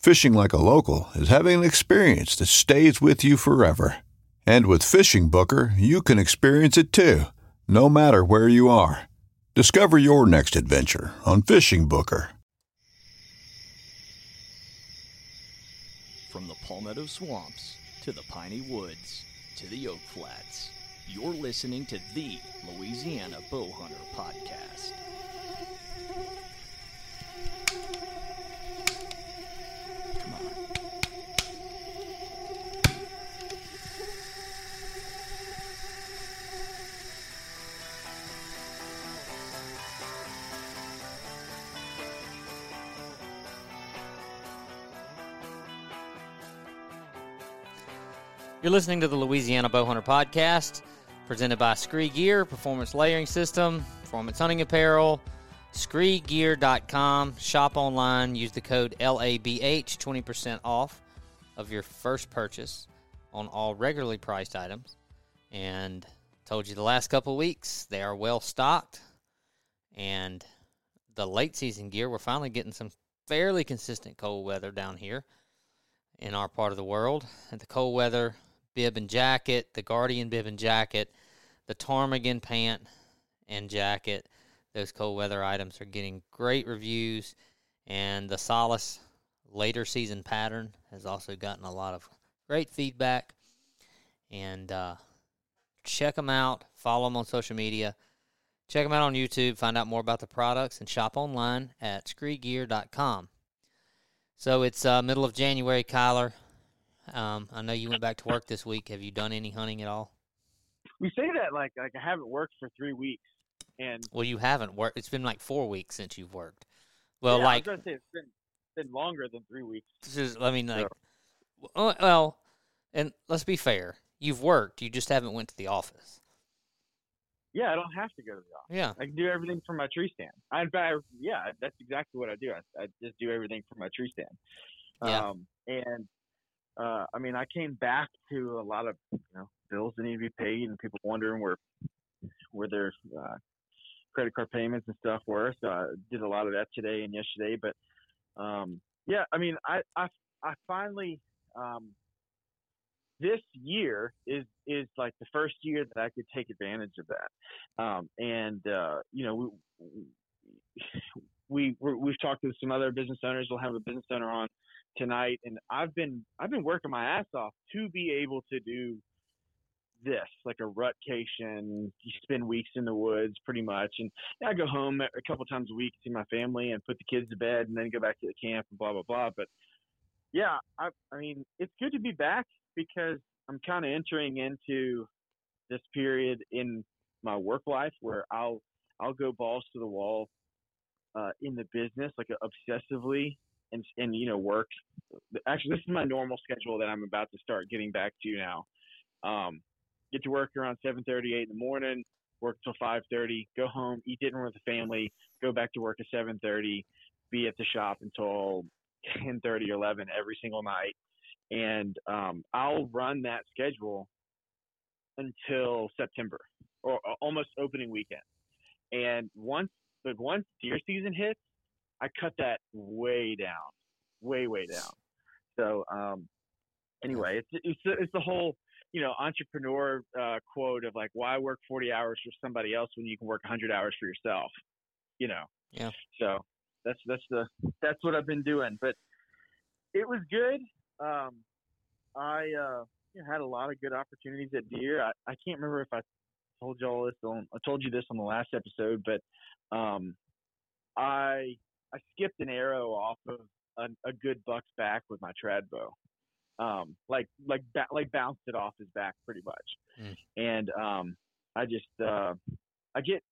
Fishing like a local is having an experience that stays with you forever. And with FishingBooker, you can experience it too, no matter where you are. Discover your next adventure on FishingBooker. From the Palmetto Swamps to the Piney Woods to the Oak Flats, you're listening to the Louisiana Bowhunter Podcast. You're listening to the Louisiana Bowhunter Podcast, presented by SKRE Gear, Performance Layering System, Performance Hunting Apparel, SKREGear.com. Shop online. Use the code LABH, 20% off of your first purchase on all regularly priced items. And told you the last couple weeks, they are well stocked. And the late season gear, we're finally getting some fairly consistent cold weather down here in our part of the world. And the cold weather bib and jacket, the Guardian bib and jacket, the Ptarmigan pant and jacket. Those cold weather items are getting great reviews, and the Solace later season pattern has also gotten a lot of great feedback. And uh, check them out. Follow them on social media. Check them out on YouTube. Find out more about the products and shop online at skregear.com. So it's uh, middle of January, Kyler. Um, I know you went back to work this week. Have you done any hunting at all? We say that like like I haven't worked for three weeks, and Well, you haven't worked. It's been like four weeks since you've worked. Well, yeah, like I was gonna say it's been been longer than three weeks. this is, I mean, like, w- well, and let's be fair. You've worked. You just haven't went to the office. Yeah, I don't have to go to the office. Yeah. I can do everything from my tree stand. I, in fact, yeah, that's exactly what I do. I, I just do everything from my tree stand. Yeah. Um, and uh, I mean, I came back to a lot of you know bills that need to be paid, and people wondering where where their uh, credit card payments and stuff were. So I did a lot of that today and yesterday. But um, yeah, I mean, I I, I finally um, this year is is like the first year that I could take advantage of that. Um, and uh, you know, we, we we're- we've talked to some other business owners. We'll have a business owner on tonight, and I've been I've been working my ass off to be able to do this, like a rutcation. You spend weeks in the woods, pretty much, and I go home a couple times a week, see my family, and put the kids to bed, and then go back to the camp and blah blah blah. But yeah, I I mean, it's good to be back because I'm kind of entering into this period in my work life where I'll I'll go balls to the wall uh, in the business, like obsessively, and and you know work. Actually, this is my normal schedule that I'm about to start getting back to now. Um, get to work around 7:30, 8 in the morning, work till 5:30, go home, eat dinner with the family, go back to work at 7:30, be at the shop until 10:30 or 11 every single night, and um, I'll run that schedule until September or, or almost opening weekend. And once like once deer season hits, I cut that way down, way way down. So um, anyway, it's it's the, it's the whole you know entrepreneur uh, quote of like why work 40 hours for somebody else when you can work 100 hours for yourself. You know. Yeah. So that's that's the that's what I've been doing, but it was good. Um, I uh, you know, had a lot of good opportunities at deer. I, I can't remember if I told you all this on I told you this on the last episode, but um, I I skipped an arrow off of a, a good buck's back with my trad bow. Um, like like ba- like bounced it off his back pretty much, Mm. and um, I just uh, I get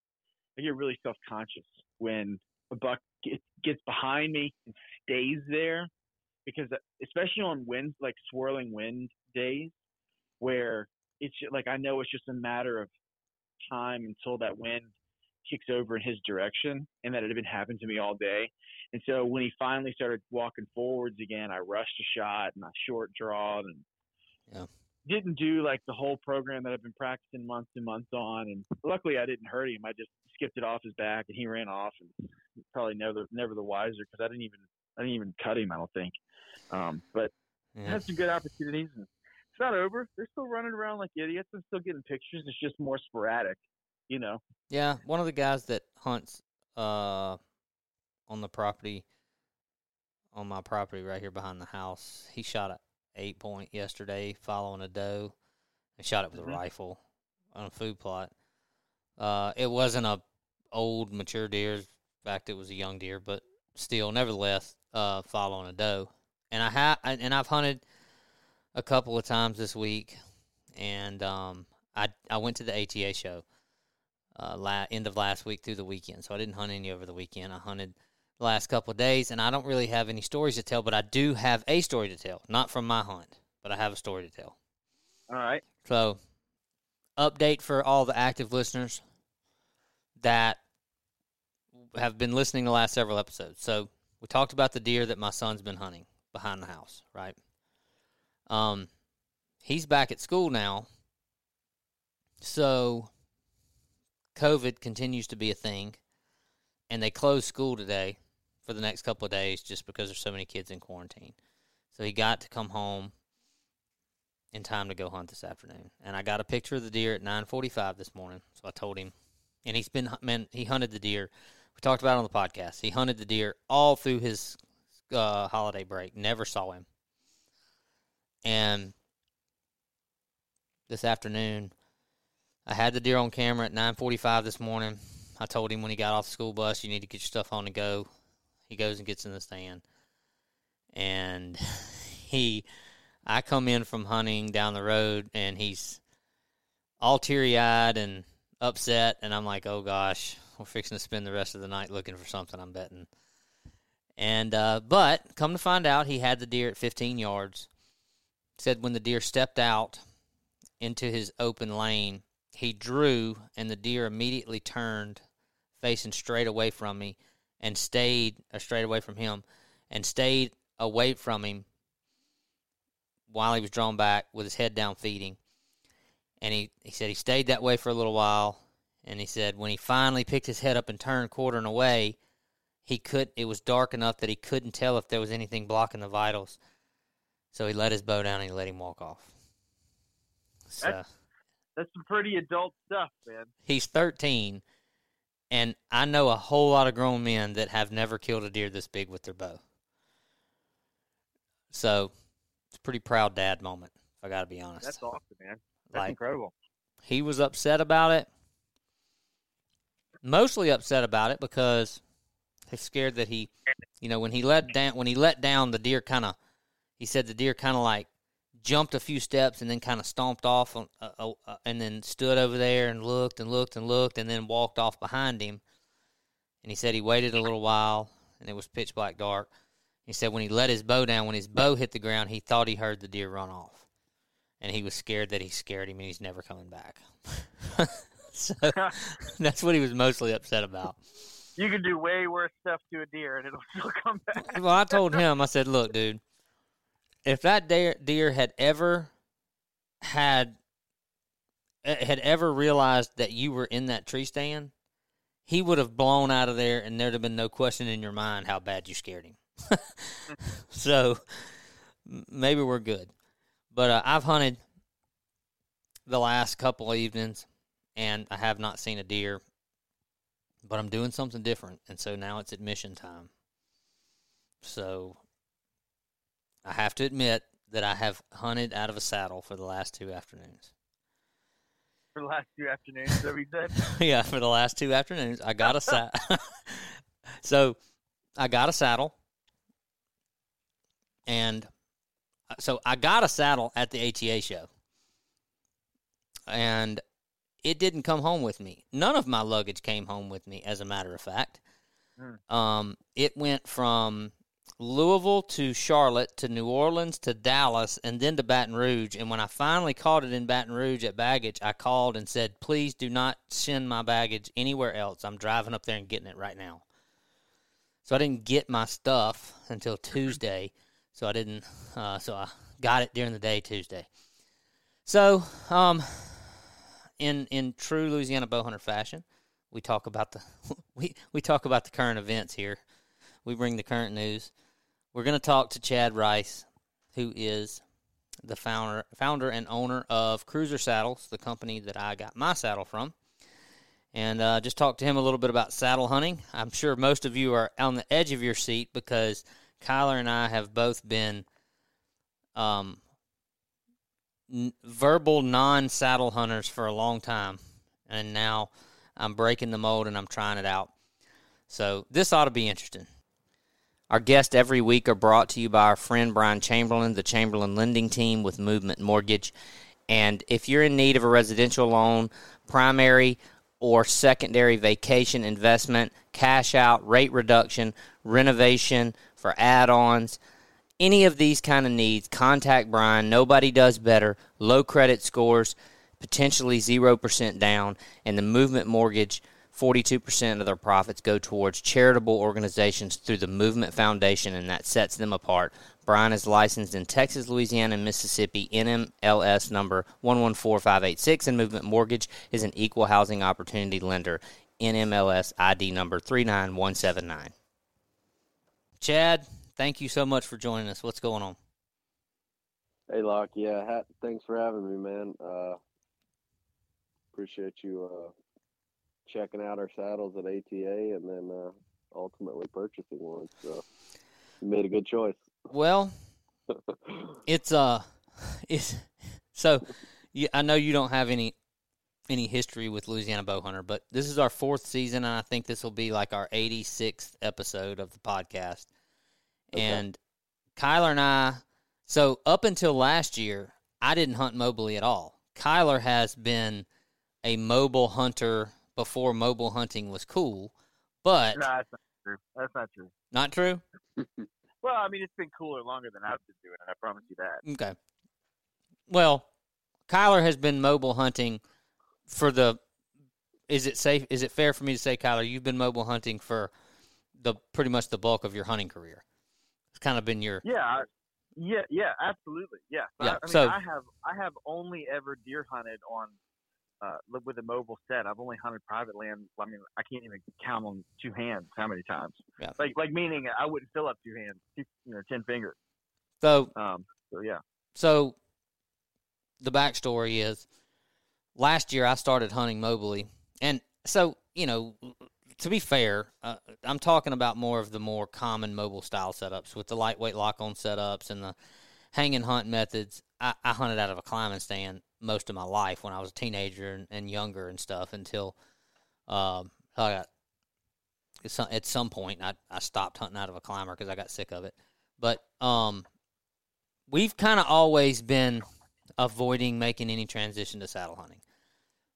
I get really self conscious when a buck gets, gets behind me and stays there because especially on winds like swirling wind days where it's like I know it's just a matter of time until that wind kicks over in his direction and that it had been happening to me all day. And so when he finally started walking forwards again, I rushed a shot and I short drawed and Yeah. didn't do like the whole program that I've been practicing months and months on. And luckily I didn't hurt him. I just skipped it off his back and he ran off and probably never, never the wiser because I didn't even, I didn't even cut him. I don't think. Um, but I Yeah. had some good opportunities. And it's not over. They're still running around like idiots. I'm still getting pictures. It's just more sporadic, you know. Yeah, one of the guys that hunts uh on the property on my property right here behind the house, he shot a eight point yesterday following a doe and shot it with Mhm. a rifle on a food plot. Uh it wasn't a old mature deer. In fact it was a young deer, but still nevertheless uh following a doe. And I ha and I've hunted a couple of times this week and um I I went to the ATA show uh, la- end of last week through the weekend. So I didn't hunt any over the weekend. I hunted the last couple of days, and I don't really have any stories to tell, but I do have a story to tell. Not from my hunt, but I have a story to tell. All right. So, update for all the active listeners that have been listening the last several episodes. So, we talked about the deer that my son's been hunting behind the house, right? Um, he's back at school now. So, COVID continues to be a thing, and they closed school today for the next couple of days just because there's so many kids in quarantine. So he got to come home in time to go hunt this afternoon. And I got a picture of the deer at 9:45 this morning. So I told him, and he's been man, he hunted the deer. We talked about it on the podcast. He hunted the deer all through his uh, holiday break. Never saw him. And this afternoon, I had the deer on camera at 9:45 this morning. I told him when he got off the school bus, you need to get your stuff on and go. He goes and gets in the stand, and he, I come in from hunting down the road, and he's all teary eyed and upset, and I'm like, oh gosh, we're fixing to spend the rest of the night looking for something. I'm betting. And uh, but come to find out, he had the deer at 15 yards. Said when the deer stepped out into his open lane, he drew, and the deer immediately turned, facing straight away from me, and stayed or straight away from him, and stayed away from him while he was drawn back with his head down feeding. And he, he said he stayed that way for a little while, and he said when he finally picked his head up and turned quartering away, he could. It was dark enough that he couldn't tell if there was anything blocking the vitals. So he let his bow down and he let him walk off. So That's- That's some pretty adult stuff, man. he's 13, and I know a whole lot of grown men that have never killed a deer this big with their bow. So it's a pretty proud dad moment. If I got to be honest. That's awesome, man. That's Like- incredible. he was upset about it. Mostly upset about it because he's scared that he, you know, when he let down when he let down the deer, kind of, he said the deer kind of like jumped a few steps and then kind of stomped off on, uh, uh, uh, and then stood over there and looked and looked and looked and then walked off behind him. And he said he waited a little while and it was pitch black dark. He said when he let his bow down, when his bow hit the ground, he thought he heard the deer run off and he was scared that he scared him and he's never coming back. so that's what he was mostly upset about. You can do way worse stuff to a deer and it'll still come back. Well, I told him, I said, look, dude, if that deer, had ever had had ever realized that you were in that tree stand, he would have blown out of there, and there'd have been no question in your mind how bad you scared him. so maybe we're good. But uh, I've hunted the last couple evenings, and I have not seen a deer. But I'm doing something different, and so now it's admission time. So I have to admit that I have hunted out of a saddle for the last two afternoons. For the last two afternoons, we said. yeah, for the last two afternoons, I got a saddle. so I got a saddle, and uh, so I got a saddle at the ATA show, and it didn't come home with me. None of my luggage came home with me, as a matter of fact. Hmm. Um, it went from Louisville to Charlotte to New Orleans to Dallas and then to Baton Rouge. And when I finally caught it in Baton Rouge at baggage, I called and said, "Please do not send my baggage anywhere else. I'm driving up there and getting it right now." So I didn't get my stuff until Tuesday. So I didn't. Uh, so I got it during the day Tuesday. So, um, in in true Louisiana bowhunter fashion, we talk about the we we talk about the current events here. We bring the current news. We're going to talk to Chad Rice, who is the founder founder and owner of CRUZR Saddles, the company that I got my saddle from. And uh, just talk to him a little bit about saddle hunting. I'm sure most of you are on the edge of your seat because Kyler and I have both been um, n- verbal non saddle hunters for a long time. And now I'm breaking the mold and I'm trying it out. So this ought to be interesting. Our guests every week are brought to you by our friend Brian Chamberlain, the Chamberlain Lending Team with Movement Mortgage. And if you're in need of a residential loan, primary or secondary vacation investment, cash out, rate reduction, renovation for add ons, any of these kind of needs, contact Brian. Nobody does better. Low credit scores, potentially 0% down, and the Movement Mortgage 42% of their profits go towards charitable organizations through the Movement Foundation, and that sets them apart. Brian is licensed in Texas, Louisiana, and Mississippi, NMLS number 114586, and Movement Mortgage is an equal housing opportunity lender, NMLS ID number 39179. Chad, thank you so much for joining us. What's going on? Hey, Locke. Yeah, ha- thanks for having me, man. Uh, appreciate you uh, checking out our saddles at ATA and then uh, ultimately purchasing one. So you made a good choice. Well, it's uh, it's so. Yeah, I know you don't have any any history with Louisiana Bowhunter, but this is our fourth season, and I think this will be like our 86th episode of the podcast. Okay. And Kyler and I, so up until last year, I didn't hunt mobily at all. Kyler has been a mobile hunter before mobile hunting was cool, but No, that's not true. That's not true. not true. Well, I mean, it's been cooler longer than I've been doing it. I promise you that. Okay. Well, Kyler has been mobile hunting for the. Is it safe? Is it fair for me to say, Kyler, you've been mobile hunting for the pretty much the bulk of your hunting career? It's kind of been your. Yeah, I, yeah, yeah, absolutely. Yeah. I- Yeah, I, mean, so- I have I have only ever deer hunted on uh with a mobile set. I've only hunted private land. I mean, I can't even count on two hands how many times. Yeah. Like like meaning I wouldn't fill up two hands, two, you know, ten fingers. So Um. So yeah. So the backstory is last year I started hunting mobily. And so, you know, to be fair, uh, I'm talking about more of the more common mobile style setups with the lightweight lock on setups and the hang and hunt methods. I, I hunted out of a climbing stand most of my life when I was a teenager and, and younger and stuff until um, I got at some, at some point I, I stopped hunting out of a climber because I got sick of it. But um, we've kind of always been avoiding making any transition to saddle hunting.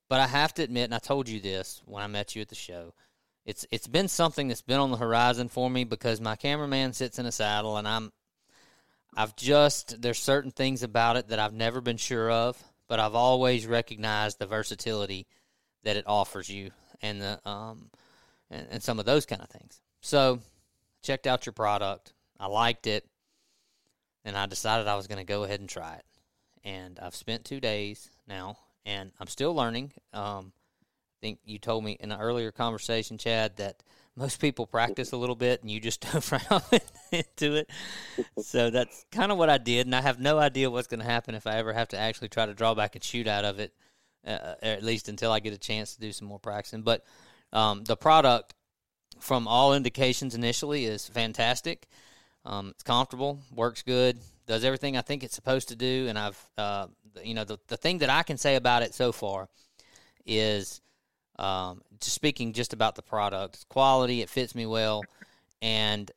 But I have to admit, and I told you this when I met you at the show, it's it's been something that's been on the horizon for me because my cameraman sits in a saddle and I'm I've just there's certain things about it that I've never been sure of, but I've always recognized the versatility that it offers you and the um and, and some of those kind of things. So checked out your product. I liked it and I decided I was going to go ahead and try it. And I've spent two days now and I'm still learning. Um, I think you told me in an earlier conversation, Chad, that most people practice a little bit and you just dove right off into it. So that's kind of what I did, and I have no idea what's going to happen if I ever have to actually try to draw back and shoot out of it, uh, at least until I get a chance to do some more practicing. But um, the product, from all indications initially, is fantastic. Um, it's comfortable, works good, does everything I think it's supposed to do, and I've, uh, you know, the the thing that I can say about it so far is, um, just speaking just about the product, it's quality, it fits me well, and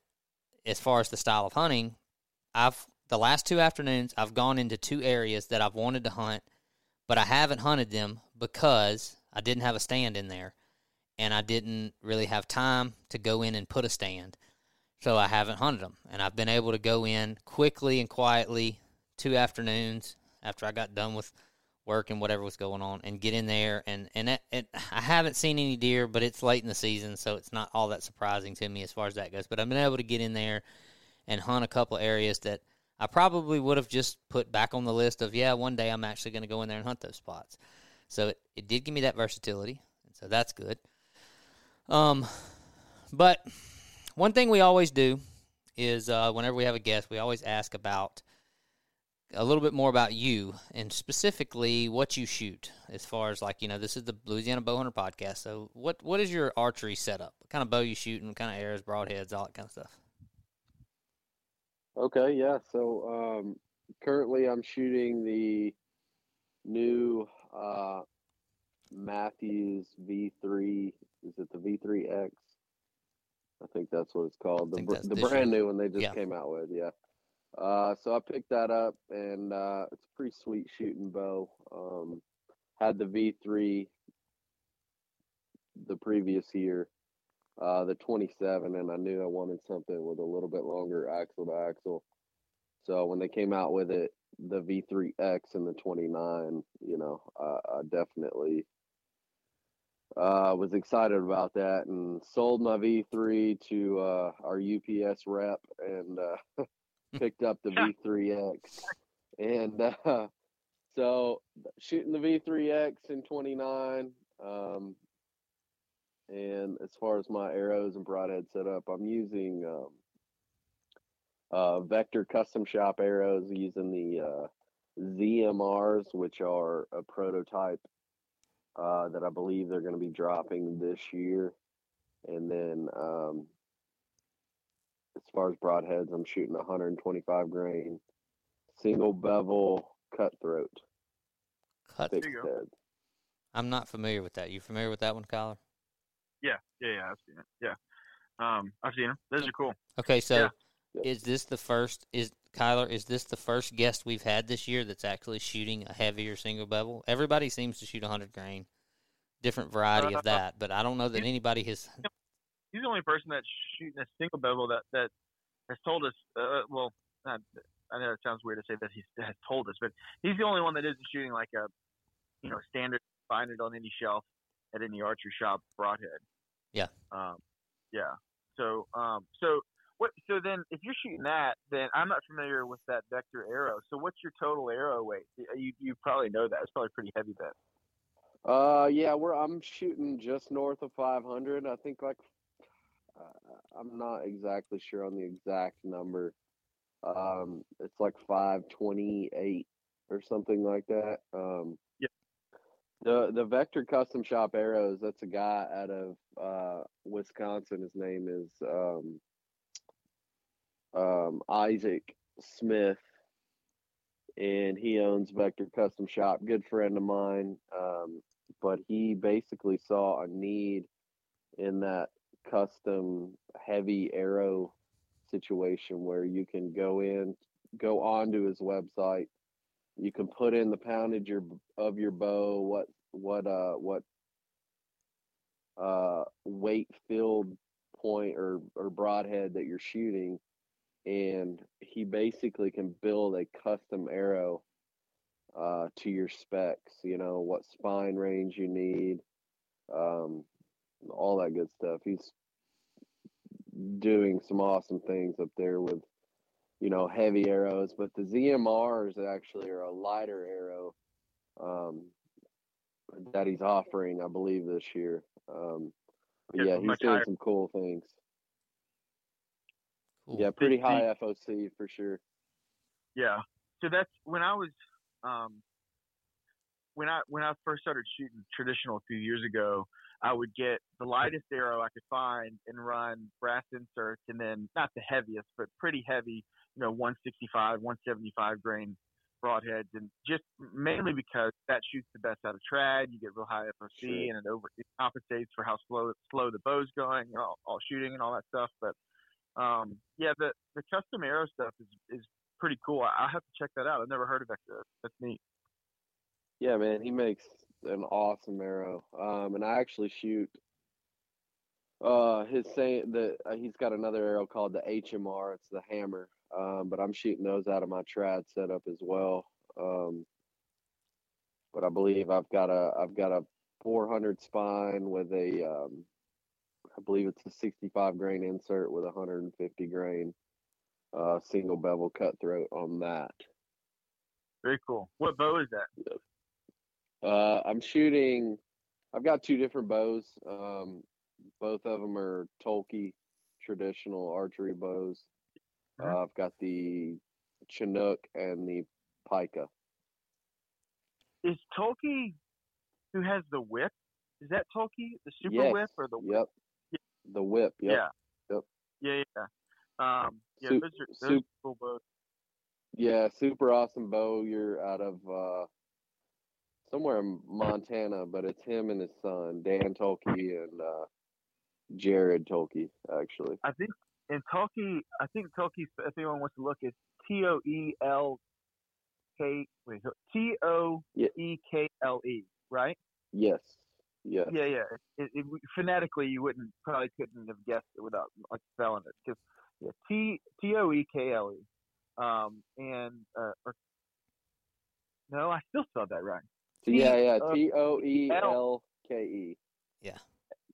as far as the style of hunting, I've the last two afternoons I've gone into two areas that I've wanted to hunt, but I haven't hunted them because I didn't have a stand in there, and I didn't really have time to go in and put a stand. So I haven't hunted them. And I've been able to go in quickly and quietly two afternoons after I got done with work and whatever was going on and get in there and and it, it, I haven't seen any deer, but it's late in the season, so it's not all that surprising to me as far as that goes. But I've been able to get in there and hunt a couple areas that I probably would have just put back on the list of yeah, one day I'm actually going to go in there and hunt those spots. So it, it did give me that versatility, and so that's good. Um, but one thing we always do is uh, whenever we have a guest, we always ask about a little bit more about you and specifically what you shoot as far as like you know this is the louisiana bowhunter podcast so what what is your archery setup what kind of bow you shooting what kind of arrows broadheads all that kind of stuff Okay, yeah. So um, currently, I'm shooting the new uh, Mathews V3. Is it the V3X? I think that's what it's called. The the brand new one they just Yeah. came out with. Yeah. Uh, so I picked that up, and uh, it's a pretty sweet shooting bow. Um, had the V3 the previous year, uh, the 27, and I knew I wanted something with a little bit longer axle to axle. So when they came out with it, the V3X and the 29, you know, I definitely uh, was excited about that and sold my V3 to uh, our UPS rep and uh, picked up the V3X. And uh, so shooting the V3X in 29. Um, and as far as my arrows and broadhead setup, I'm using um, uh, Vector Custom Shop arrows using the uh, ZMRs, which are a prototype uh, that I believe they're going to be dropping this year. And then um, as far as broadheads, I'm shooting 125 grain single bevel cutthroat cut fixed head. i'm not familiar with that you familiar with that one kyler Yeah, yeah, yeah. I've seen it. Yeah, um, I've seen them. Those are cool. okay so Yeah. Is this the first is kyler is this the first guest we've had this year that's actually shooting a heavier single bevel everybody seems to shoot 100 grain different variety Uh, of that but i don't know that anybody has He's the only person that's shooting a single bevel that that has told us. Uh, well, not, I know it sounds weird to say that he's has told us, but he's the only one that isn't shooting like a, you know, standard find it on any shelf at any archery shop broadhead. Yeah. Um, yeah. So, um, so what? So then, if you're shooting that, then I'm not familiar with that vector arrow. So, what's your total arrow weight? You you probably know that. It's probably pretty heavy then. Uh, yeah, we're I'm shooting just north of 500. I think like uh, I'm not exactly sure on the exact number. Um, it's like 528 or something like that. Um, Yep. The the Vector Custom Shop arrows. That's a guy out of uh, Wisconsin. His name is um, um, Isaac Smith, and he owns Vector Custom Shop. Good friend of mine. Um, but he basically saw a need in that custom heavy arrow situation where you can go in, go onto his website. You can put in the poundage your, of your bow, what what uh what uh weight field point or or broadhead that you're shooting, and he basically can build a custom arrow uh, to your specs. You know what spine range you need, um, all that good stuff. He's doing some awesome things up there with, you know, heavy arrows. But the ZMRs actually are a lighter arrow. Um, that he's offering, I believe, this year. Um, but Yeah, yeah, he's doing higher. some cool things. Cool. Yeah, pretty the- high FOC for sure. Yeah. So that's when I was um when I when I first started shooting traditional a few years ago, I would get the lightest arrow I could find and run brass inserts and then not the heaviest, but pretty heavy, you know, 165, 175 grain broadheads and just mainly because that shoots the best out of trad. You get real high FOC Sure. and it over it compensates for how slow slow the bow's going, all, all shooting and all that stuff. But um yeah, the the custom arrow stuff is is pretty cool. I, I'll have to check that out. I've never heard of that. That's neat. Yeah, man, he makes an awesome arrow. Um, and I actually shoot uh his saying that uh, he's got another arrow called the HMR. It's the hammer. Um, but I'm shooting those out of my trad setup as well. Um, but I believe I've got a I've got a 400 spine with a um, I believe it's a 65 grain insert with 150 grain uh, single bevel cutthroat on that. Very cool. What bow is that? Uh, I'm shooting. I've got two different bows. Um, both of them are Toelke traditional archery bows. Mhm. Uh, I've got the Chinook and the Pika. Is Toelke who has the whip? Is that Toelke, the super yes. whip or the whip? Yep. The whip. Yep. Yeah. Yep. Yeah, yeah. Um, yeah, Sup- those are those cool bows. Yeah, super awesome bow. You're out of uh, somewhere in Montana, but it's him and his son, Dan Toelke and uh, Jared Toelke, actually. I think and Toelke. I think Toelke. If anyone wants to look, is T O E L K. Wait, T O E K L E. Right? Yes. Yes. Yeah, yeah. It, it, phonetically, you wouldn't probably couldn't have guessed it without like spelling it because yeah, T T O E K L E. Um, and uh, or, no, I still spelled that right. T- yeah, yeah. uh, T O E L K E. Yeah,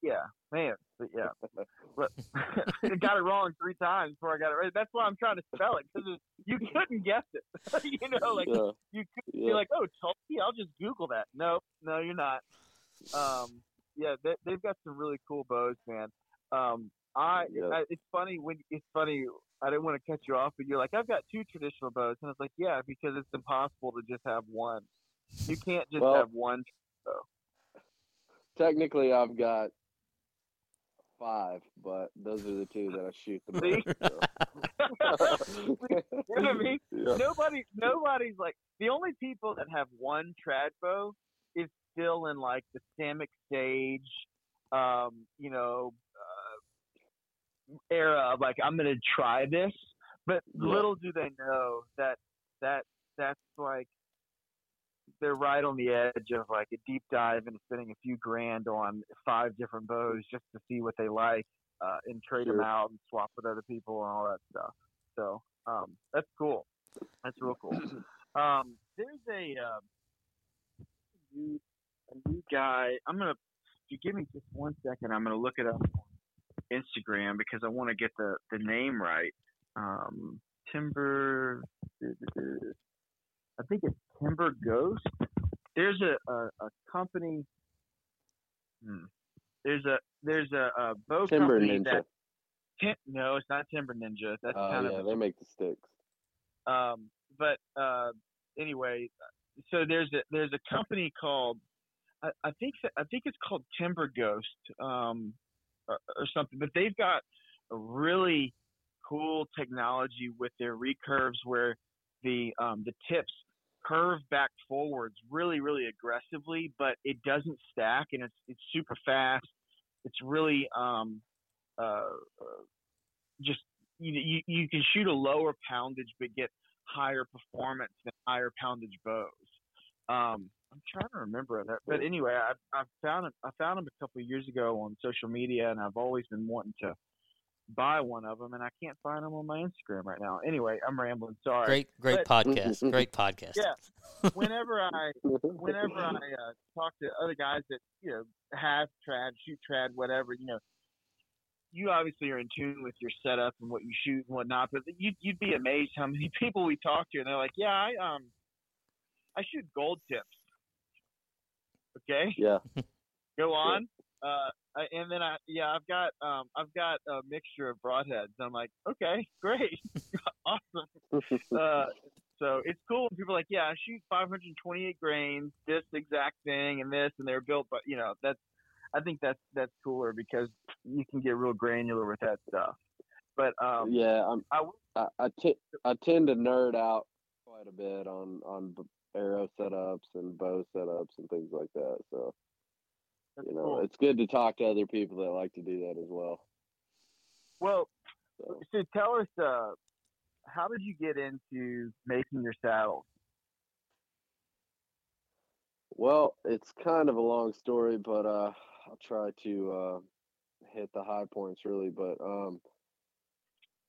Yeah, man. But yeah, but I got it wrong three times before I got it right. That's why I'm trying to spell it because you couldn't guess it. you know, like Yeah. you could Yeah. be like, oh, Tulsi, I'll just Google that. No, no, you're not. Um, yeah, they, they've got some really cool bows, man. Um, I, Yeah. I it's funny when it's funny. I didn't want to cut you off, but you're like, I've got two traditional bows, and I was like, yeah, because it's impossible to just have one. You can't just Well- have one. Technically, I've got five, but those are the two that I shoot the most. You know what I mean? Yeah. Nobody, nobody's like the only people that have one trad bow is still in like the Samick stage, um, you know, era of like I'm gonna try this, but Yeah. little do they know that that that's like they're right on the edge of like a deep dive into spending a few grand on five different bows just to see what they like uh, and trade them out and swap with other people and all that stuff. So um, that's cool. That's real cool. Um, there's a, uh, new, a new guy. I'm gonna. If you give me just one second, I'm gonna look it up on Instagram because I want to get the the name right. Um, Timber. I think it's Timber Ghost. There's a a, a company. Hmm. There's a there's a, a bow Timber company Ninja. that. Tim, no, it's not Timber Ninja. That's Oh kind yeah, of they make the sticks. um, but uh, anyway, so there's a there's a company called I, I think I think it's called Timber Ghost um, or, something. But they've got a really cool technology with their recurves where the um, the tips curve back forwards really really aggressively, but it doesn't stack and it's it's super fast. It's really um, uh, uh, just you, you you can shoot a lower poundage but get higher performance than higher poundage bows. Um, I'm trying to remember that, but anyway, I I found it. I found them a couple of years ago on social media, and I've always been wanting to buy one of them, and I can't find them on my Instagram right now. Anyway, I'm rambling. Sorry. Great, great But- podcast. Great podcast. Yeah. Whenever I whenever I uh, talk to other guys that you know have trad, shoot trad, whatever, you know, you obviously are in tune with your setup and what you shoot and whatnot. But you'd you'd be amazed how many people we talk to, and they're like, "Yeah, I um, I shoot gold tips." Okay, Yeah. go on. Uh, I, and then I yeah I've got um I've got a mixture of broadheads. I'm like, okay, great, awesome. Uh, so it's cool. when People are like, yeah, I shoot 528 grains, this exact thing, and this, and they're built, but you know that's I think that's that's cooler because you can get real granular with that stuff. But um, yeah, I'm, I I, I, t- I tend to nerd out quite a bit on on arrow setups and bow setups and things like that. So that's you know, cool. it's good to talk to other people that like to do that as well. Well, So. so tell us, uh, how did you get into making your saddles? Well, it's kind of a long story, but uh, I'll try to uh, hit the high points really. But um,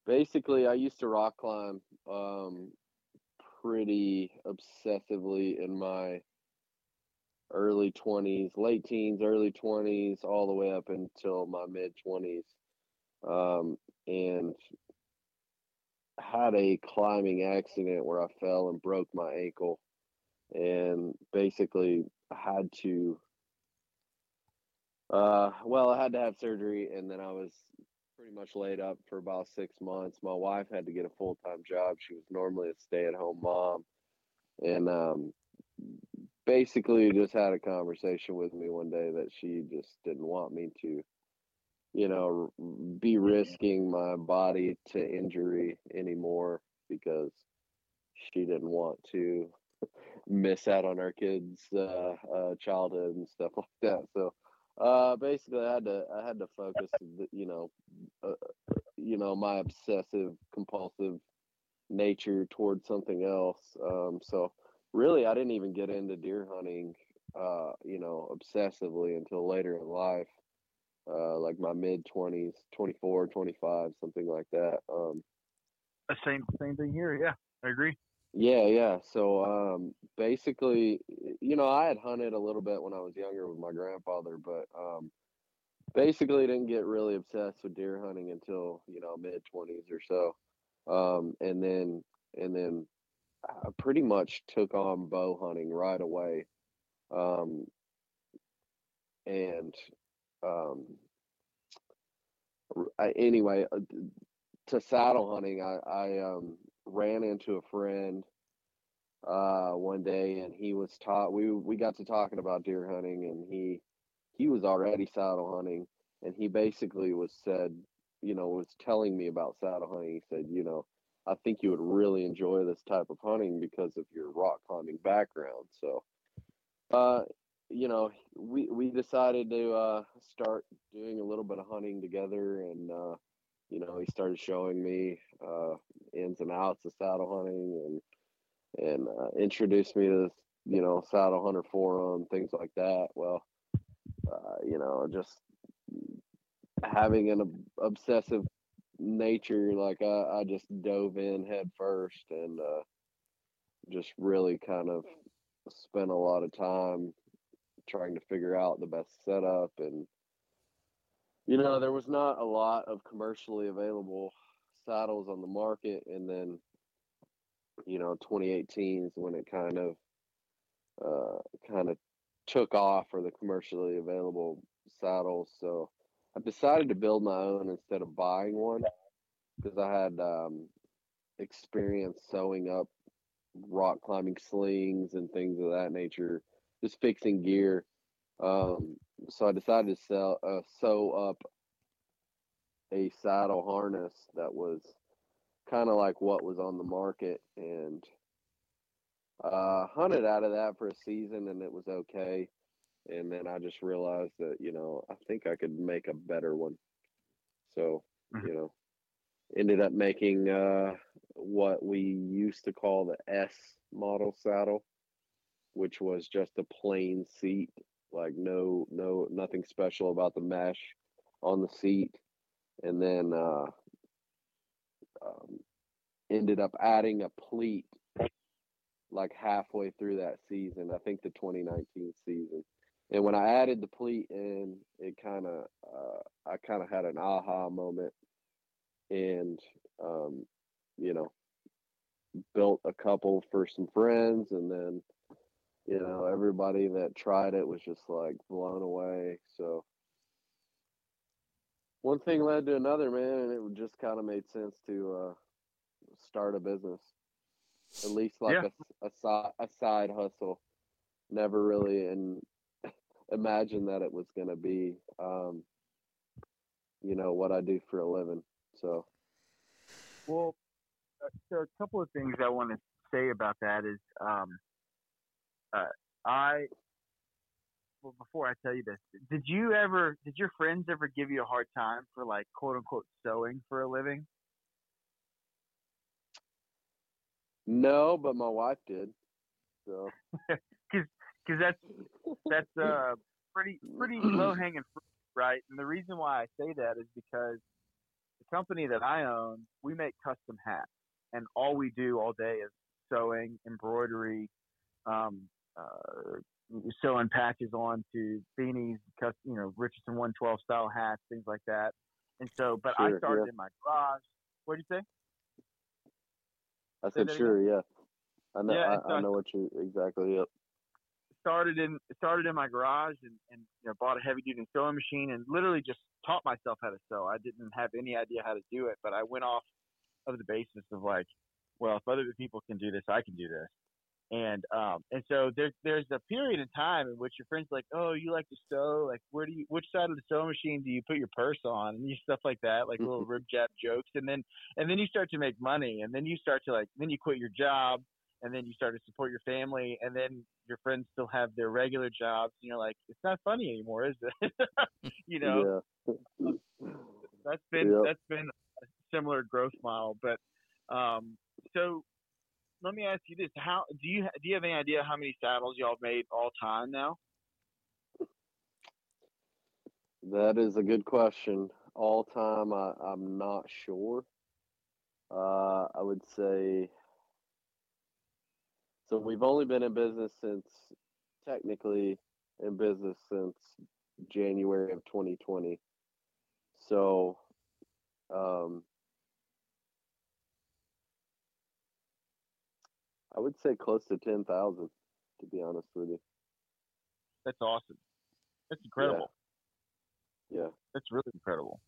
basically, I used to rock climb um, pretty obsessively in my early 20s, late teens, early 20s, all the way up until my mid 20s. Um, and had a climbing accident where I fell and broke my ankle and basically I had to uh well i had to have surgery and then i was pretty much laid up for about six months. My wife had to get a full-time job. She was normally a stay-at-home mom. And um basically just had a conversation with me one day that she just didn't want me to you know be risking my body to injury anymore because she didn't want to miss out on our kids' uh, uh, childhood and stuff like that. So uh, basically, I had to I had to focus, you know, uh, you know, my obsessive compulsive nature towards something else. Um, so really, I didn't even get into deer hunting, uh, you know, obsessively until later in life. Uh, like my mid 20s 24 25 something like that um, Uh, Same same thing here. Yeah, I agree. Yeah, yeah. So um basically, you know, I had hunted a little bit when I was younger with my grandfather, but um basically didn't get really obsessed with deer hunting until, you know, mid 20s or so. Um and then and then I pretty much took on bow hunting right away. Um and um I, anyway, uh, to saddle hunting, I I um ran into a friend uh one day and he was taught we we got to talking about deer hunting and he he was already saddle hunting and he basically was said you know was telling me about saddle hunting. He said you know i think you would really enjoy this type of hunting because of your rock climbing background. So uh you know we we decided to uh start doing a little bit of hunting together and uh you know he started showing me uh ins and outs of saddle hunting and and uh, introduced me to you know, Saddle Hunter Forum, things like that. Well, uh, you know, just having an ob- obsessive nature, like I, I just dove in head first and uh, just really kind of spent a lot of time trying to figure out the best setup and you know there was not a lot of commercially available saddles on the market and then you know 2018 is when it kind of uh kind of took off for the commercially available saddles. So i decided to build my own instead of buying one because i had um experience sewing up rock climbing slings and things of that nature just fixing gear. Um so i decided to sell uh, sew up a saddle harness that was kind of like what was on the market and uh hunted out of that for a season and it was okay. And then i just realized that you know i think i could make a better one. So Mhm. you know ended up making uh what we used to call the s model saddle which was just a plain seat like no no nothing special about the mesh on the seat and then uh um, ended up adding a pleat like halfway through that season. I think the 2019 season. And when I added the pleat in, it kind of, uh, I kind of had an aha moment, and um, you know, built a couple for some friends, and then you know, everybody that tried it was just like blown away. So one thing led to another, man, and it just kind of made sense to uh, start a business, at least like Yeah. a, a side a side hustle. Never really and imagined that it was gonna be, um, you know, what I do for a living. So Well, uh, so a couple of things I want to say about that is, um, uh, I. Well, before I tell you this, did you ever, did your friends ever give you a hard time for like quote unquote sewing for a living? no, but my wife did. So Because that's that's uh pretty pretty low hanging fruit, right? And the reason why I say that is because the company that I own, we make custom hats, and all we do all day is sewing, embroidery, um, uh, sewing patches onto beanies, cus- you know, Richardson 112 style hats, things like that. And so, but I started yeah. in my garage. What did you say? I Say said, that again? sure, yeah. I know, Yeah, I I- know what you exactly. Yep. started in started in my garage and, and you know bought a heavy duty sewing machine and literally just taught myself how to sew. I didn't have any idea how to do it, but I went off of the basis of like, well, if other people can do this, I can do this. And um and so there's there's a period in time in which your friends are like, oh, you like to sew? Like, where do you which side of the sewing machine do you put your purse on? And you stuff like that, like little rib jab jokes. And then and then you start to make money, and then you start to like then you quit your job and then you start to support your family, and then your friends still have their regular jobs, and you're like, it's not funny anymore, is it? you know, Yeah. that's been that's been a similar growth model. But um, so let me ask you this: How do you do you have any idea how many saddles y'all made all time now? That is a good question. All time, I, I'm not sure. Uh, I would say. So we've only been in business since, technically, in business since January of 2020. So, um, I would say close to 10,000, to be honest with you. That's awesome. That's incredible. Yeah. That's really incredible.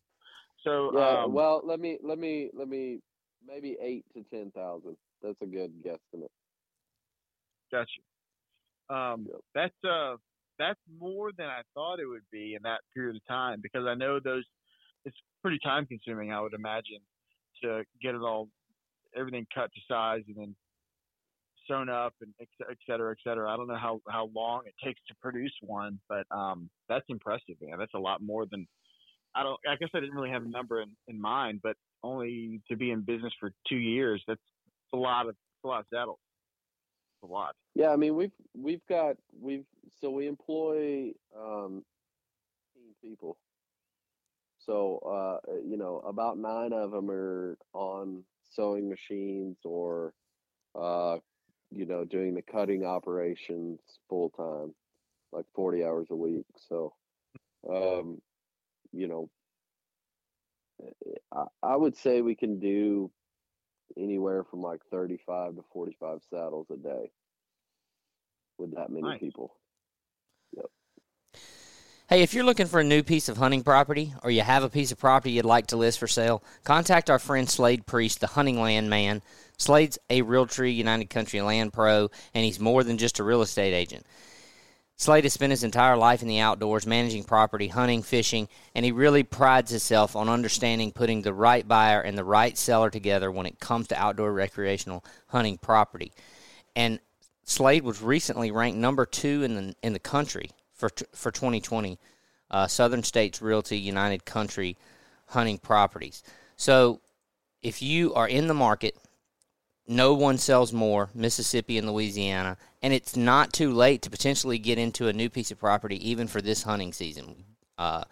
So Yeah, um, well, let me let me let me maybe eight to ten thousand. That's a good guesstimate. Gotcha. Um, Yep. That's uh, that's more than I thought it would be in that period of time because I know those. It's pretty time consuming, I would imagine, to get it all, everything cut to size and then sewn up and et ce- cetera, et cetera. I don't know how how long it takes to produce one, but um, that's impressive, man. That's a lot more than. I don't. I guess I didn't really have a number in, in mind, but only to be in business for two years. That's a lot of a lot of saddles. A lot. Yeah, I mean we've we've got we've so we employ um, 18 people. So uh, you know about nine of them are on sewing machines or uh, you know doing the cutting operations full time, like 40 hours a week. So um, you know I, I would say we can do anywhere from like 35 to 45 saddles a day with that many Nice. people. Hey, if you're looking for a new piece of hunting property or you have a piece of property you'd like to list for sale, contact our friend Slade Priest, the hunting land man. Slade's a Realtree United Country Land Pro, and he's more than just a real estate agent. Slade has spent his entire life in the outdoors, managing property, hunting, fishing, and he really prides himself on understanding putting the right buyer and the right seller together when it comes to outdoor recreational hunting property. And Slade was recently ranked number two in the in the country for for 2020, uh, Southern States Realty United Country hunting properties. So, if you are in the market, no one sells more Mississippi and Louisiana, and it's not too late to potentially get into a new piece of property even for this hunting season. Uh,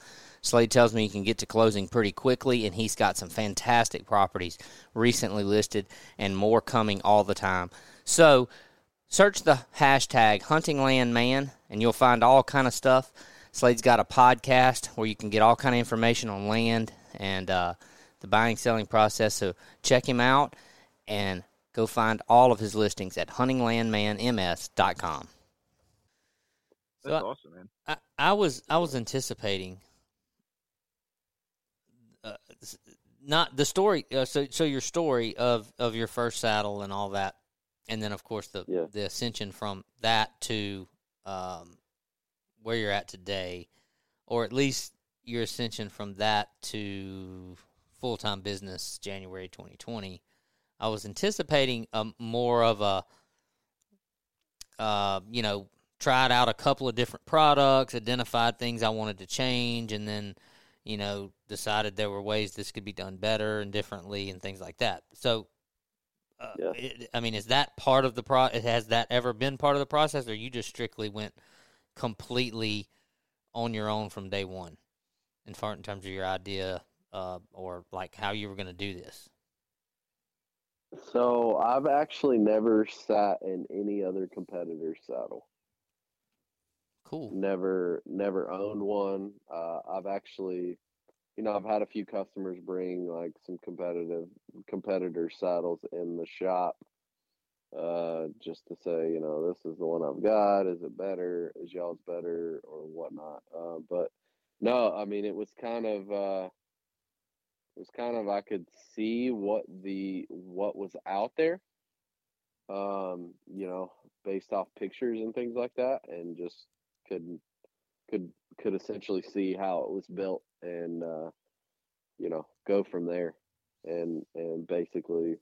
Slade tells me you can get to closing pretty quickly, and he's got some fantastic properties recently listed and more coming all the time. So, search the hashtag huntinglandman and you'll find all kind of stuff slade's got a podcast where you can get all kind of information on land and uh, the buying selling process so check him out and go find all of his listings at huntinglandmanms.com That's So I- awesome, man. I, I was I was anticipating uh, not the story. Uh, so so your story of of your first saddle and all that, and then of course the Yeah. the ascension from that to um, where you're at today, or at least your ascension from that to full time business January 2020. I was anticipating a more of a uh, you know, tried out a couple of different products, identified things I wanted to change, and then, you know, decided there were ways this could be done better and differently and things like that. So, uh, Yeah. it, I mean, is that part of the pro? Has that ever been part of the process, or you just strictly went completely on your own from day one, in far in terms of your idea uh, or like how you were going to do this? So I've actually never sat in any other competitor's saddle. Cool. Never, never owned one. Uh, I've actually, you know, I've had a few customers bring like some competitive competitor saddles in the shop, uh, just to say, you know, this is the one I've got. Is it better? Is y'all's better or whatnot? Uh, but no, I mean, it was kind of. It was kind of I could see what the what was out there, um, you know, based off pictures and things like that, and just could could could essentially see how it was built and uh, you know go from there, and and basically,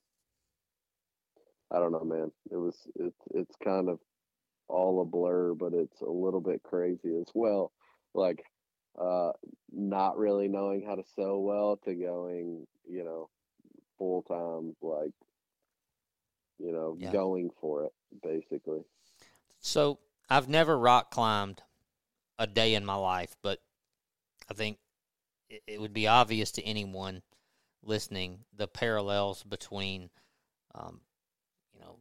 I don't know, man. It was it's it's kind of all a blur, but it's a little bit crazy as well. Like uh, not really knowing how to sew well to going, you know, full time, like, you know, Yeah. going for it, basically. So I've never rock climbed a day in my life, but I think it, it would be obvious to anyone listening the parallels between, um, you know,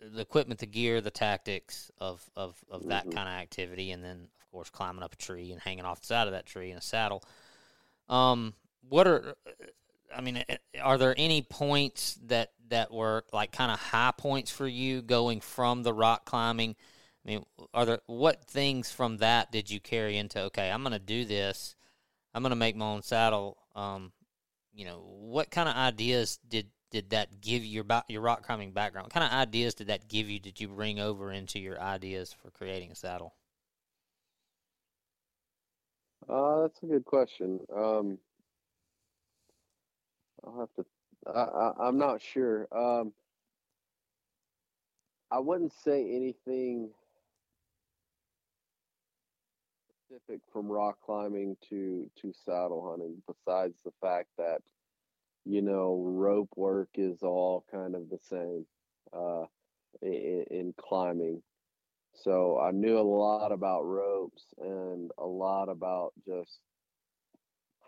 the equipment, the gear, the tactics of of, of that Mhm. kind of activity, and then course climbing up a tree and hanging off the side of that tree in a saddle. Um, what are I mean, are there any points that that were like kind of high points for you going from the rock climbing? I mean, are there what things from that did you carry into? Okay, I'm going to do this. I'm going to make my own saddle. Um, you know, what kind of ideas did did that give you your your rock climbing background? What kind of ideas did that give you? Did you bring over into your ideas for creating a saddle? Uh, that's a good question. Um, I'll have to, I, I'm not sure. Um, I wouldn't say anything specific from rock climbing to to saddle hunting besides the fact that you know rope work is all kind of the same uh in, in climbing so i knew a lot about ropes and a lot about just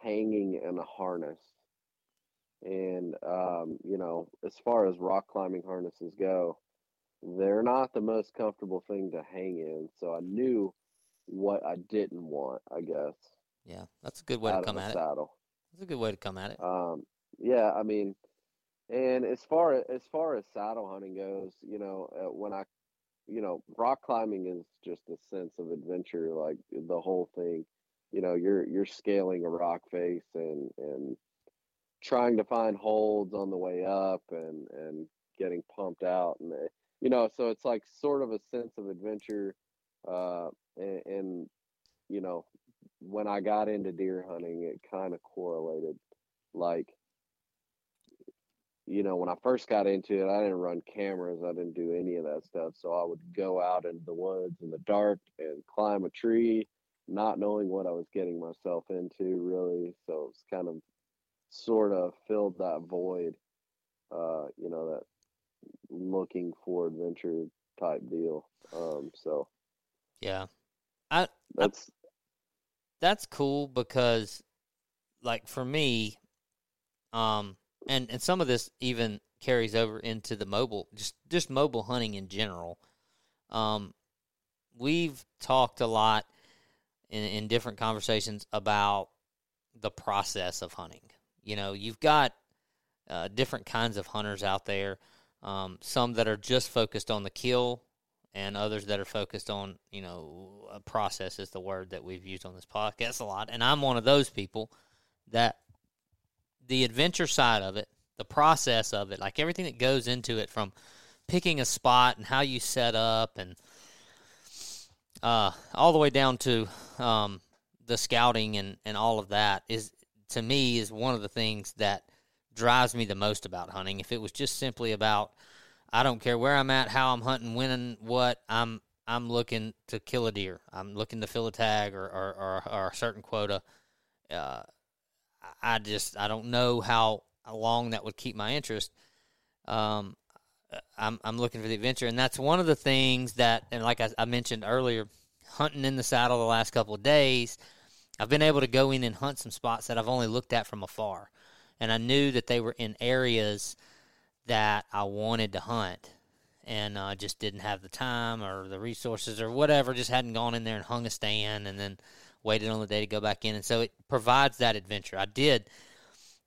hanging in a harness and um you know as far as rock climbing harnesses go they're not the most comfortable thing to hang in so i knew what I didn't want, I guess, Yeah, that's a good way to come at it. That's a good way to come at it. Um, yeah, I mean, and as far as, as far as saddle hunting goes, you know, uh, when I, you know, rock climbing is just a sense of adventure, like the whole thing. You know, you're you're scaling a rock face and and trying to find holds on the way up and and getting pumped out and uh, you know, so it's like sort of a sense of adventure. Uh, and, and you know, when I got into deer hunting, it kind of correlated. Like, you know, when I first got into it, I didn't run cameras, I didn't do any of that stuff. So I would go out into the woods in the dark and climb a tree, not knowing what I was getting myself into, really. So it's kind of sort of filled that void, uh, you know, that looking for adventure type deal. Um, so Yeah, I that's that's cool because like for me um and and some of this even carries over into the mobile just just mobile hunting in general. Um we've talked a lot in in different conversations about the process of hunting. You know you've got uh, different kinds of hunters out there um, some that are just focused on the kill and others that are focused on you know a process is the word that we've used on this podcast a lot, and I'm one of those people that the adventure side of it, the process of it, like everything that goes into it, from picking a spot and how you set up and uh, all the way down to um, the scouting and, and all of that is to me is one of the things that drives me the most about hunting. If it was just simply about I don't care where I'm at, how I'm hunting, when and what, I'm I'm looking to kill a deer. I'm looking to fill a tag or or, or, or a certain quota. Uh, I just I don't know how long that would keep my interest. Um, I'm I'm looking for the adventure, and that's one of the things that, and like I, I mentioned earlier, hunting in the saddle the last couple of days, I've been able to go in and hunt some spots that I've only looked at from afar, and I knew that they were in areas that I wanted to hunt, and uh, just didn't have the time or the resources or whatever. Just hadn't gone in there and hung a stand, and then waited on the day to go back in, and so it provides that adventure. I did,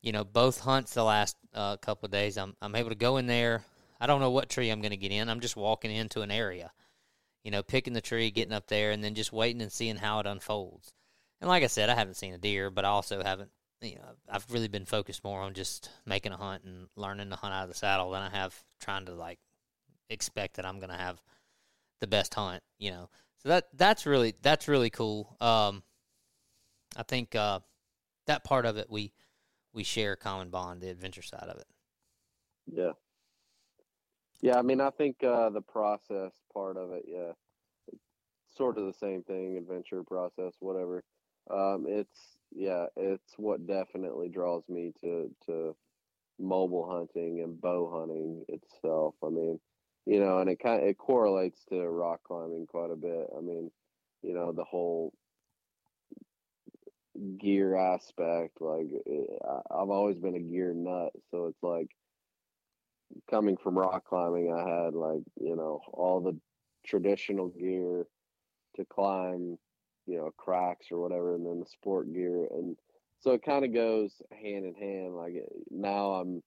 you know, both hunts the last uh, couple of days. I'm I'm able to go in there. I don't know what tree I'm going to get in. I'm just walking into an area, you know, picking the tree, getting up there, and then just waiting and seeing how it unfolds. And like I said, I haven't seen a deer, but I also haven't, you know, I've really been focused more on just making a hunt and learning to hunt out of the saddle than I have trying to like expect that I'm going to have the best hunt, you know. So that that's really that's really cool. Um, I think uh, that part of it we we share a common bond, the adventure side of it. Yeah. Yeah, I mean, I think uh, the process part of it, yeah, sort of the same thing, adventure process, whatever. Um, it's yeah, it's what definitely draws me to to mobile hunting and bow hunting itself. I mean, you know, and it kind of, it correlates to rock climbing quite a bit. I mean, you know, the whole gear aspect. Like eh, I've always been a gear nut, so it's like coming from rock climbing, I had like you know all the traditional gear to climb, you know, cracks or whatever, and then the sport gear, and so it kind of goes hand in hand. Like eh, now I'm.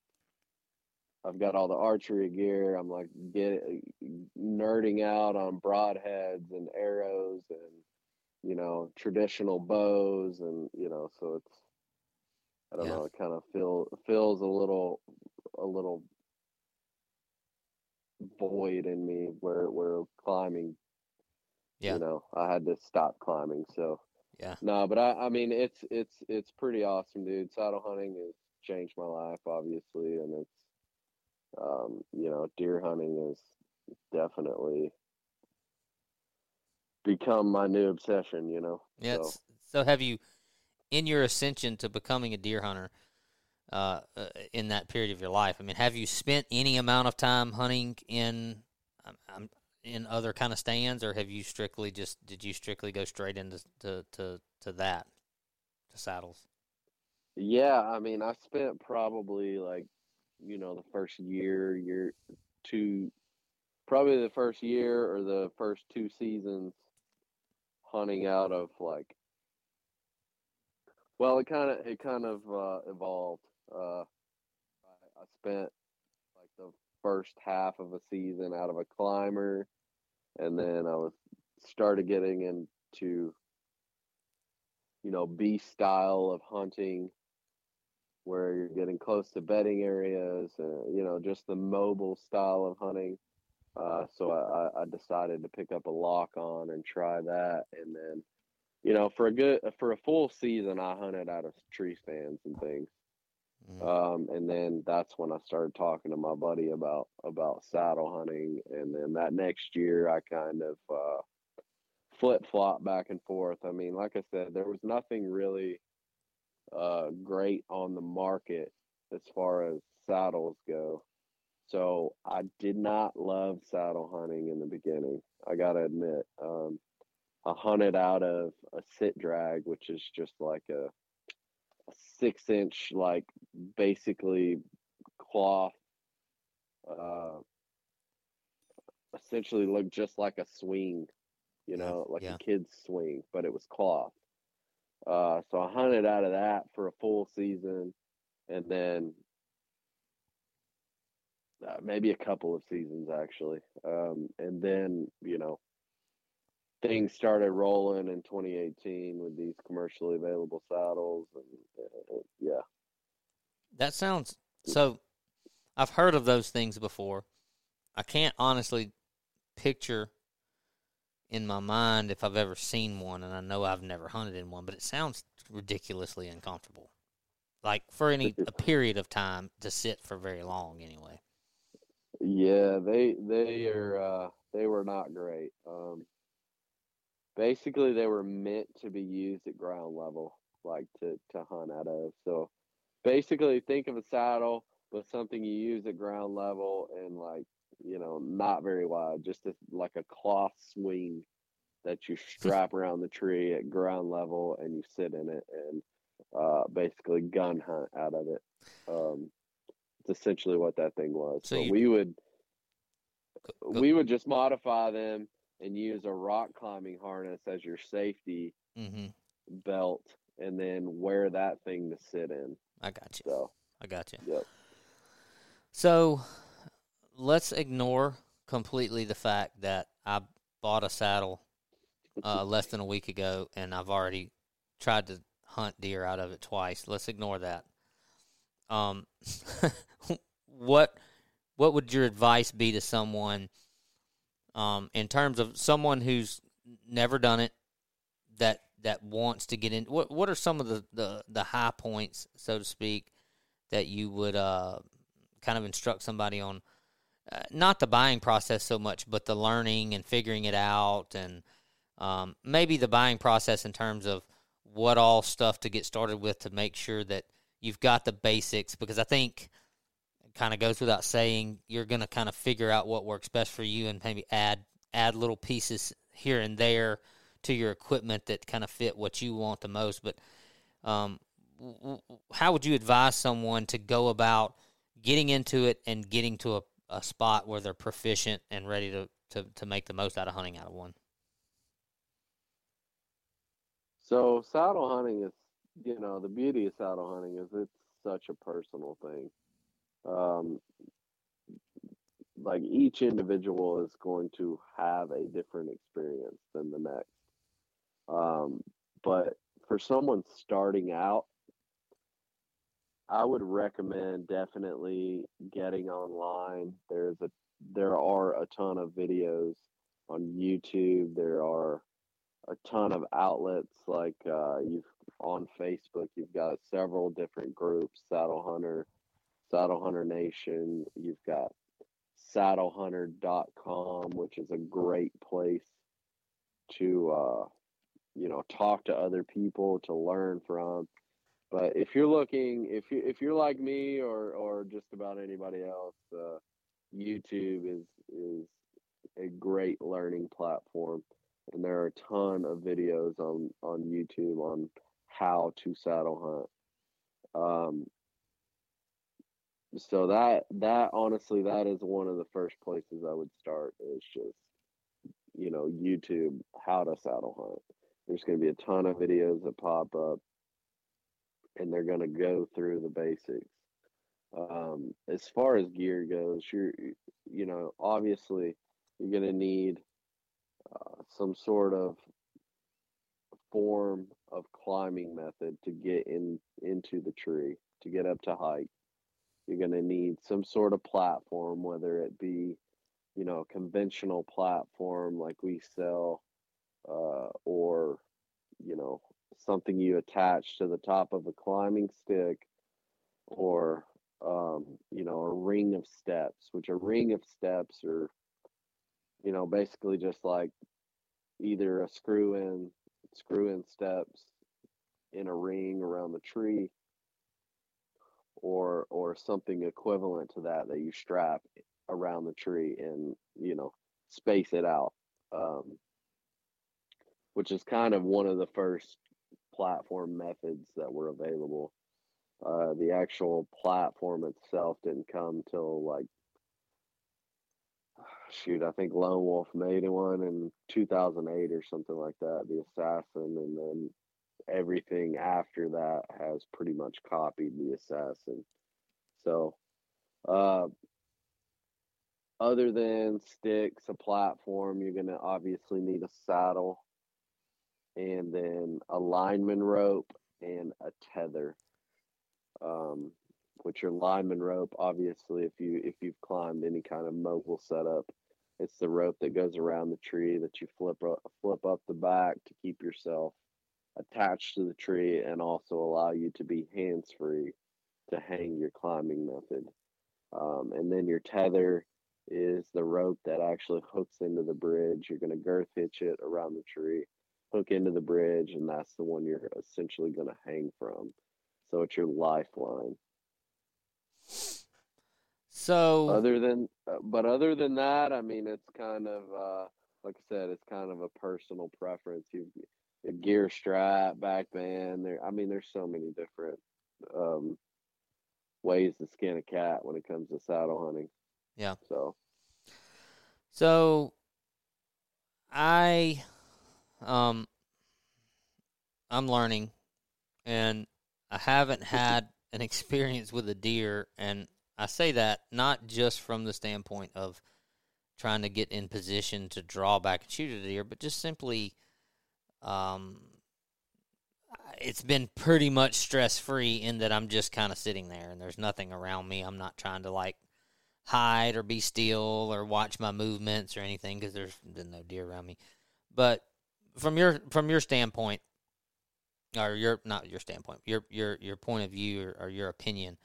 I've got all the archery gear. I'm like get nerding out on broadheads and arrows and you know, traditional bows and, you know, so it's, I don't yeah. know, it kind of feel, feels a little, a little void in me where, where climbing, yeah. you know, I had to stop climbing. So, yeah, no, but I, I mean, it's, it's, it's pretty awesome, dude. Saddle hunting has changed my life, obviously. And it's, um, you know, deer hunting is definitely become my new obsession, you know. Yeah. So. so have you, in your ascension to becoming a deer hunter, uh, uh, in that period of your life, I mean, have you spent any amount of time hunting in, um, um, in other kind of stands, or have you strictly just did you strictly go straight into to to, to that, to saddles? Yeah, I mean, I spent probably like, you know, the first year, year, two, probably the first year or the first two seasons hunting out of like well it kind of it kind of uh, evolved uh, I, I spent like the first half of a season out of a climber and then i was started getting into you know b style of hunting where you're getting close to bedding areas and you know just the mobile style of hunting uh, so I, I decided to pick up a lock on and try that. And then, you know, for a good, for a full season, I hunted out of tree stands and things. Mm-hmm. Um, and then that's when I started talking to my buddy about, about saddle hunting. And then that next year I kind of, uh, flip flop back and forth. I mean, like I said, there was nothing really, uh, great on the market as far as saddles go. So I did not love saddle hunting in the beginning. I gotta admit, um, I hunted out of a sit drag, which is just like a, a six inch, like basically cloth, uh, essentially looked just like a swing, you know, like yeah. a kid's swing, but it was cloth. Uh, so I hunted out of that for a full season, and then uh, maybe a couple of seasons actually. Um, and then you know things started rolling in 2018 with these commercially available saddles, and uh, yeah. That sounds so. I've heard of those things before. I can't honestly picture in my mind if I've ever seen one, and I know I've never hunted in one, but it sounds ridiculously uncomfortable. Like for any a period of time to sit for very long, anyway. Yeah, they they are uh, they were not great. Um, basically, they were meant to be used at ground level, like to to hunt out of. So, basically, think of a saddle with something you use at ground level and like know not very wide, just a, like a cloth swing that you strap around the tree at ground level and you sit in it and uh, basically gun hunt out of it. Um, it's essentially what that thing was. So, so we would go, go. we would just modify them and use a rock climbing harness as your safety mm-hmm. belt, and then wear that thing to sit in. I got you. So I got you. Yep. So let's ignore completely the fact that I bought a saddle uh, less than a week ago, and I've already tried to hunt deer out of it twice. Let's ignore that. Um, what what would your advice be to someone um, in terms of someone who's never done it that that wants to get in? What what are some of the the, the high points, so to speak, that you would uh, kind of instruct somebody on? Not the buying process so much, but the learning and figuring it out, and um, maybe the buying process in terms of what all stuff to get started with to make sure that you've got the basics because I think it kind of goes without saying you're going to kind of figure out what works best for you and maybe add add little pieces here and there to your equipment that kind of fit what you want the most. But um, how would you advise someone to go about getting into it and getting to a, a spot where they're proficient and ready to, to, to make the most out of hunting out of one So saddle hunting is, you know, the beauty of saddle hunting is it's such a personal thing. Um, like each individual is going to have a different experience than the next. Um, but for someone starting out, I would recommend definitely getting online. There's a there are a ton of videos on YouTube. There are a ton of outlets like uh, you've on Facebook. You've got several different groups: Saddle Hunter, Saddle Hunter Nation. You've got SaddleHunter.com, which is a great place to uh, you know talk to other people to learn from. But if you're looking, if you if you're like me or or just about anybody else, uh, YouTube is is a great learning platform and there are a ton of videos on on YouTube on how to saddle hunt. Um, so that that honestly that is one of the first places I would start is just you know YouTube how to saddle hunt. There's going to be a ton of videos that pop up, and they're going to go through the basics. Um, as far as gear goes, you're you know obviously you're going to need uh, some sort of form of climbing method to get in into the tree to get up to height you're going to need some sort of platform whether it be you know conventional platform like we sell uh, or you know something you attach to the top of a climbing stick or um, you know a ring of steps which a ring of steps are you know, basically just like either a screw in screw in steps in a ring around the tree or or something equivalent to that that you strap around the tree and you know space it out um, which is kind of one of the first platform methods that were available uh, the actual platform itself didn't come till like shoot, I think Lone Wolf made one in 2008 or something like that, the Assassin, and then everything after that has pretty much copied the Assassin. So, uh, other than sticks, a platform, you're gonna obviously need a saddle, and then a lineman rope and a tether. Um, which your lineman rope, obviously, if you if you've climbed any kind of mobile setup, it's the rope that goes around the tree that you flip up, flip up the back to keep yourself attached to the tree and also allow you to be hands free to hang your climbing method. Um, and then your tether is the rope that actually hooks into the bridge. You're going to girth hitch it around the tree, hook into the bridge, and that's the one you're essentially going to hang from. So it's your lifeline. So Other than, uh, but other than that, I mean, it's kind of uh, like I said, it's kind of a personal preference. You, gear strap, back band. There, I mean, there's so many different um, ways to skin a cat when it comes to saddle hunting. Yeah. So So I um I'm learning and I haven't had an experience with a deer and I say that not just from the standpoint of trying to get in position to draw back and shoot a deer, but just simply um it's been pretty much stress free in that I'm just kind of sitting there and there's nothing around me. I'm not trying to like hide or be still or watch my movements or anything because there's been no deer around me. But from your from your standpoint, or your not your standpoint, your your your point of view or, or your opinion,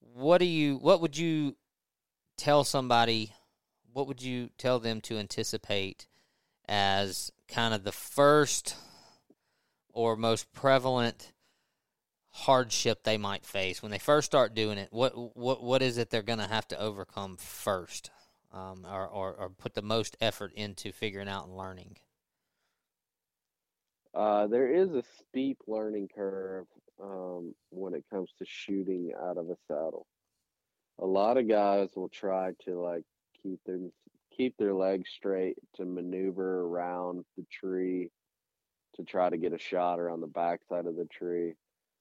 what do you what would you tell somebody? What would you tell them to anticipate as kind of the first or most prevalent hardship they might face when they first start doing it? What what what is it they're going to have to overcome first, um, or, or or put the most effort into figuring out and learning? Uh, there is a steep learning curve um, when it comes to shooting out of a saddle. A lot of guys will try to like keep their keep their legs straight to maneuver around the tree to try to get a shot around the backside of the tree.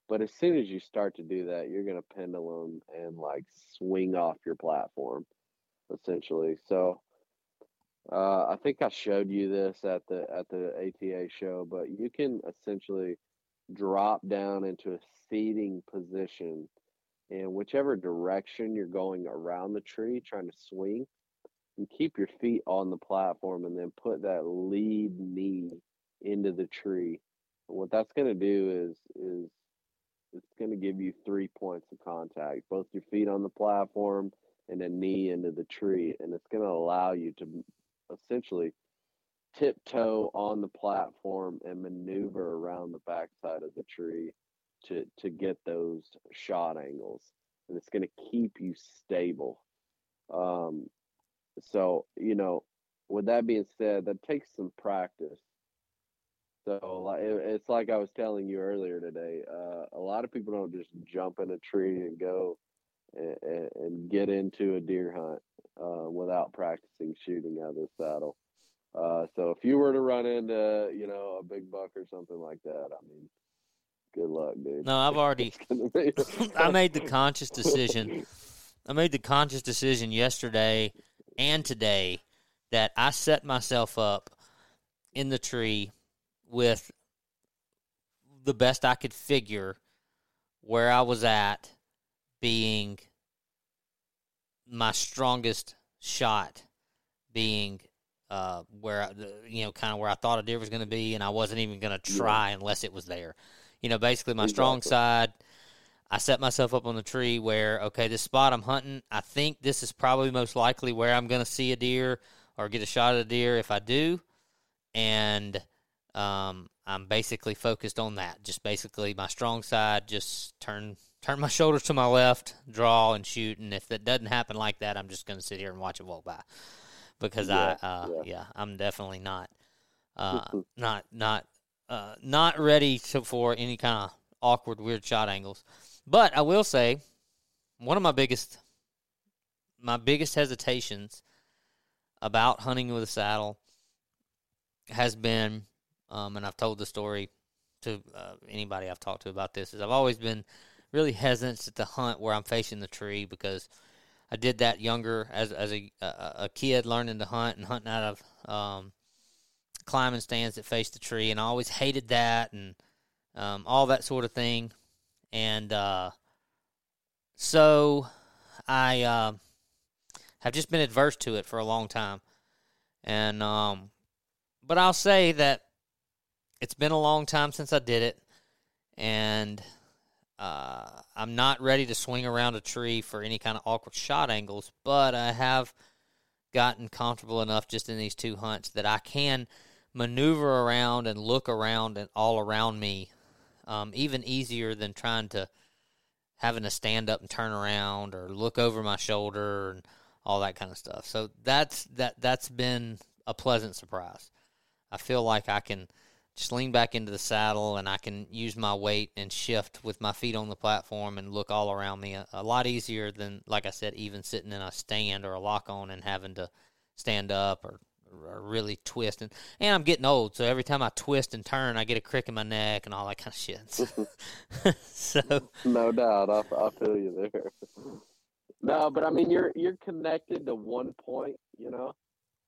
But as soon as you start to do that, you're gonna pendulum and like swing off your platform, essentially. So uh, I think I showed you this at the at the ATA show, but you can essentially drop down into a seating position in whichever direction you're going around the tree, trying to swing, and keep your feet on the platform, and then put that lead knee into the tree. And what that's going to do is is it's going to give you three points of contact, both your feet on the platform and a knee into the tree, and it's going to allow you to essentially tiptoe on the platform and maneuver around the backside of the tree to to get those shot angles. And it's going to keep you stable. Um so you know with that being said that takes some practice. So it's like i was telling you earlier today uh, a lot of people don't just jump in a tree and go and, and get into a deer hunt uh, without practicing shooting out of the saddle. Uh, so if you were to run into, you know, a big buck or something like that, I mean, good luck, dude. No, I've already. I made the conscious decision. I made the conscious decision yesterday and today that I set myself up in the tree with the best I could figure where I was at being my strongest shot being uh, where I- you know kind of where I thought a deer was going to be, and I wasn't even going to try unless it was there. You know, basically my strong side. I set myself up on the tree where okay, this spot I'm hunting. I think this is probably most likely where I'm going to see a deer or get a shot at a deer if I do, and um, I'm basically focused on that. Just basically my strong side. Just turn turn my shoulders to my left, draw and shoot. And if that doesn't happen like that, I'm just going to sit here and watch it walk by because Yeah, I, uh, yeah. yeah. I'm definitely not, uh, not, not, uh, not ready to, for any kind of awkward, weird shot angles. But I will say, one of my biggest, my biggest hesitations about hunting with a saddle has been, um, and I've told the story to uh, anybody I've talked to about this, is I've always been really hesitant to hunt where I'm facing the tree because I did that younger as as a a, kid learning to hunt and hunting out of um, climbing stands that face the tree, and I always hated that and um, all that sort of thing. And uh, so I uh, have just been adverse to it for a long time. And um, but I'll say that it's been a long time since I did it, and uh, I'm not ready to swing around a tree for any kind of awkward shot angles. But I have gotten comfortable enough just in these two hunts that I can maneuver around and look around and all around me, um, even easier than trying to having to stand up and turn around or look over my shoulder and all that kind of stuff. So that's that that's been a pleasant surprise. I feel like I can just lean back into the saddle and I can use my weight and shift with my feet on the platform and look all around me a, a lot easier than like I said even sitting in a stand or a lock on and having to stand up or or really twist and and I'm getting old, so every time I twist and turn, I get a crick in my neck and all that kind of shit. so no doubt, I, I feel you there. no, but I mean, you're you're connected to one point, you know.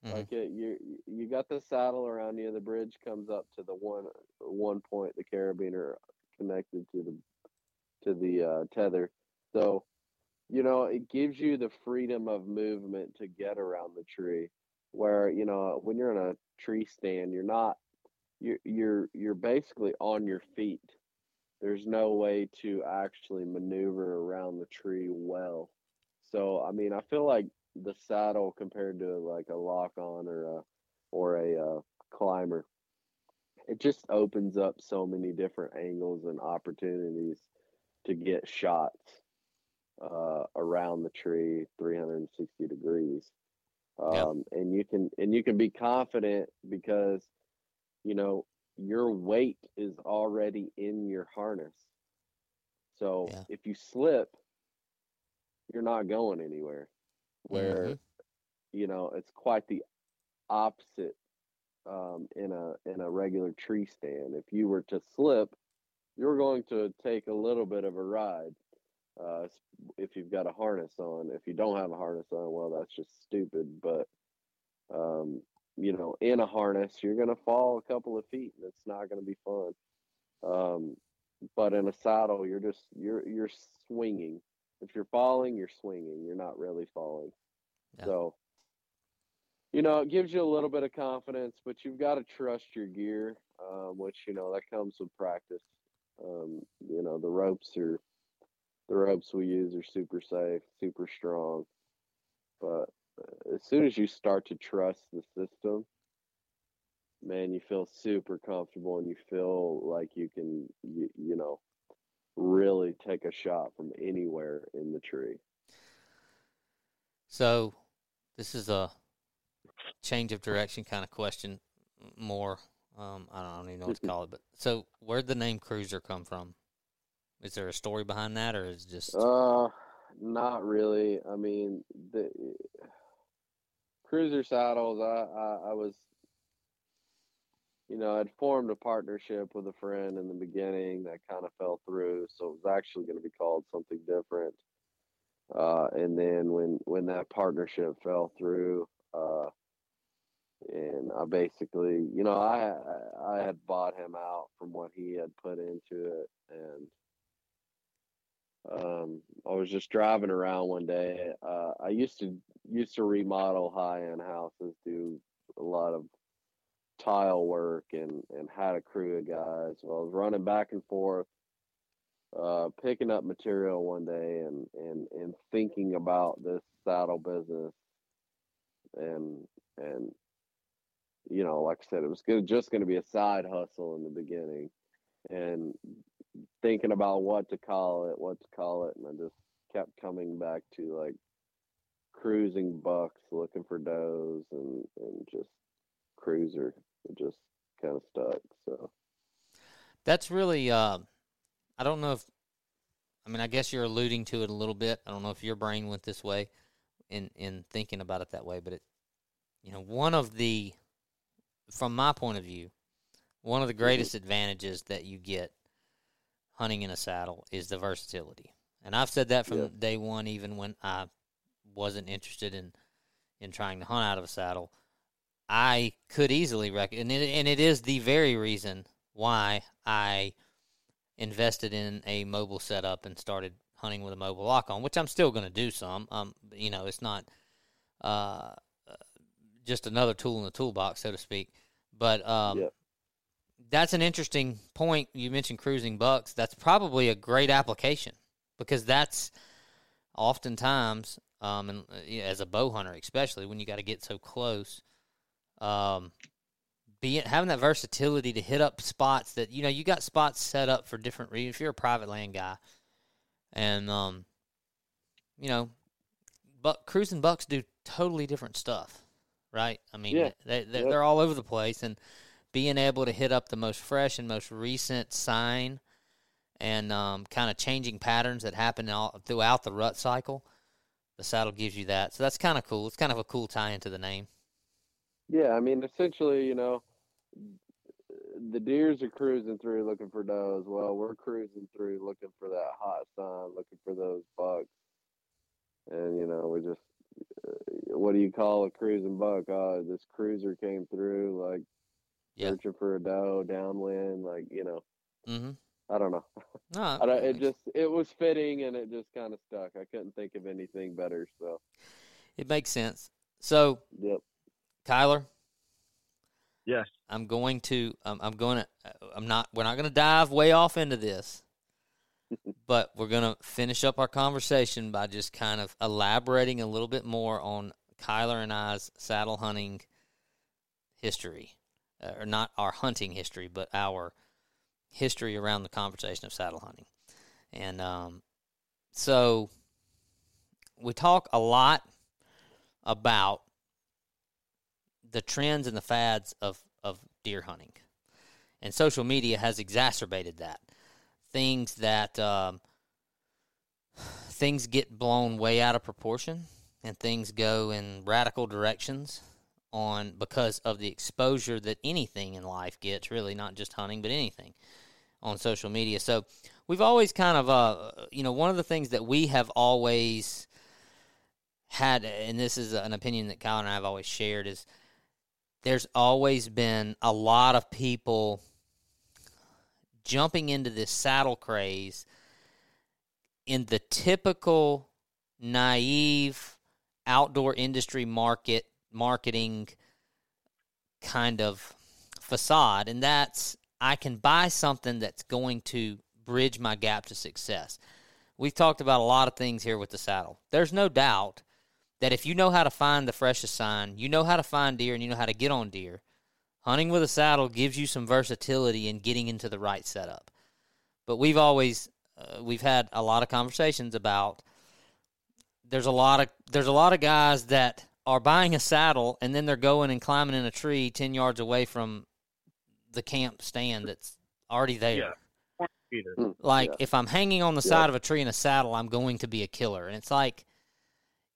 Mm-hmm. Like it, you you got the saddle around you. The bridge comes up to the one one point. The carabiner connected to the to the uh, tether. So, you know, it gives you the freedom of movement to get around the tree where you know when you're in a tree stand you're not you're you're you're basically on your feet there's no way to actually maneuver around the tree well so i mean i feel like the saddle compared to like a lock on or a or a uh, climber. It just opens up so many different angles and opportunities to get shots uh, around the tree 360 degrees. Um, and you can and you can be confident because you know your weight is already in your harness. So yeah. if you slip you're not going anywhere where mm-hmm. you know it's quite the opposite um, in a in a regular tree stand if you were to slip you're going to take a little bit of a ride uh, if you've got a harness on. If you don't have a harness on, well, that's just stupid. But um, you know, in a harness, you're going to fall a couple of feet, and it's not going to be fun. Um, but in a saddle, you're just you're you're swinging. If you're falling, you're swinging. You're not really falling. Yeah. So, you know, it gives you a little bit of confidence, but you've got to trust your gear, um, which you know that comes with practice. Um, you know, the ropes are the ropes we use are super safe, super strong. But uh, as soon as you start to trust the system, man, you feel super comfortable and you feel like you can, you, you know, really take a shot from anywhere in the tree. So, this is a change of direction kind of question. More, um, I don't even know what to call it, but so where'd the name CRUZR come from? Is there a story behind that, or is just? Uh, not really. I mean, the CRUZR saddles. I, I, I was, you know, I'd formed a partnership with a friend in the beginning that kind of fell through, so it was actually going to be called something different. Uh, and then when when that partnership fell through, uh, and I basically, you know, I I had bought him out from what he had put into it, and um, I was just driving around one day. Uh, I used to used to remodel high end houses, do a lot of tile work, and and had a crew of guys. Well, I was running back and forth, uh, picking up material one day, and and and thinking about this saddle business, and and you know, like I said, it was good, just going to be a side hustle in the beginning, and thinking about what to call it, what to call it, and I just kept coming back to like cruising bucks, looking for does, and and just cruiser. It just kind of stuck. So that's really. Uh, I don't know if. I mean, I guess you're alluding to it a little bit. I don't know if your brain went this way, in in thinking about it that way, but it, you know, one of the, from my point of view, one of the mm-hmm. greatest advantages that you get hunting in a saddle is the versatility. And I've said that from yeah. day one, even when I wasn't interested in in trying to hunt out of a saddle, I could easily rec and it, and it is the very reason why I invested in a mobile setup and started hunting with a mobile lock on, which I'm still going to do some. Um, you know, it's not uh, just another tool in the toolbox, so to speak. But um, Yep. that's an interesting point. You mentioned cruising bucks. That's probably a great application because that's oftentimes, um, and uh, as a bow hunter, especially when you got to get so close, um, being having that versatility to hit up spots that you know you got spots set up for different reasons. If you're a private land guy, and um, you know, but cruising bucks do totally different stuff, right? I mean, Yeah. they, they they're all over the place, and being able to hit up the most fresh and most recent sign, and um, kind of changing patterns that happen all, throughout the rut cycle, the saddle gives you that. So that's kind of cool. It's kind of a cool tie into the name. Yeah, I mean, essentially, you know, the deers are cruising through looking for does. Well, we're cruising through looking for that hot sign, looking for those bucks. And you know, we just, uh, what do you call a cruising buck? Oh, this cruiser came through, like Yeah. searching for a doe downwind, like you know, Mm-hmm. I don't know. No, I don't, it just, it was fitting, and it just kind of stuck. I couldn't think of anything better. So, it makes sense. So, yep. Kyler, Yes. I'm going to. Um, I'm going to. I'm not. We're not going to dive way off into this, but we're going to finish up our conversation by just kind of elaborating a little bit more on Kyler and I's saddle hunting history, uh, or not our hunting history, but our history around the conversation of saddle hunting, and um, so we talk a lot about the trends and the fads of, of deer hunting. And social media has exacerbated that. Things that um, things get blown way out of proportion and things go in radical directions on because of the exposure that anything in life gets, really not just hunting, but anything on social media. So we've always kind of uh you know, one of the things that we have always had and this is an opinion that Kyle and I have always shared is there's always been a lot of people jumping into this saddle craze in the typical naive outdoor industry market marketing kind of facade and that's I can buy something that's going to bridge my gap to success. We've talked about a lot of things here with the saddle. There's no doubt that if you know how to find the freshest sign, you know how to find deer, and you know how to get on deer, hunting with a saddle gives you some versatility in getting into the right setup. But we've always uh, we've had a lot of conversations about there's a lot of there's a lot of guys that are buying a saddle and then they're going and climbing in a tree 10 yards away from the camp stand that's already there. Yeah. Corn. Mm, Like yeah. if I'm hanging on the Yeah. side of a tree in a saddle, I'm going to be a killer. And it's like,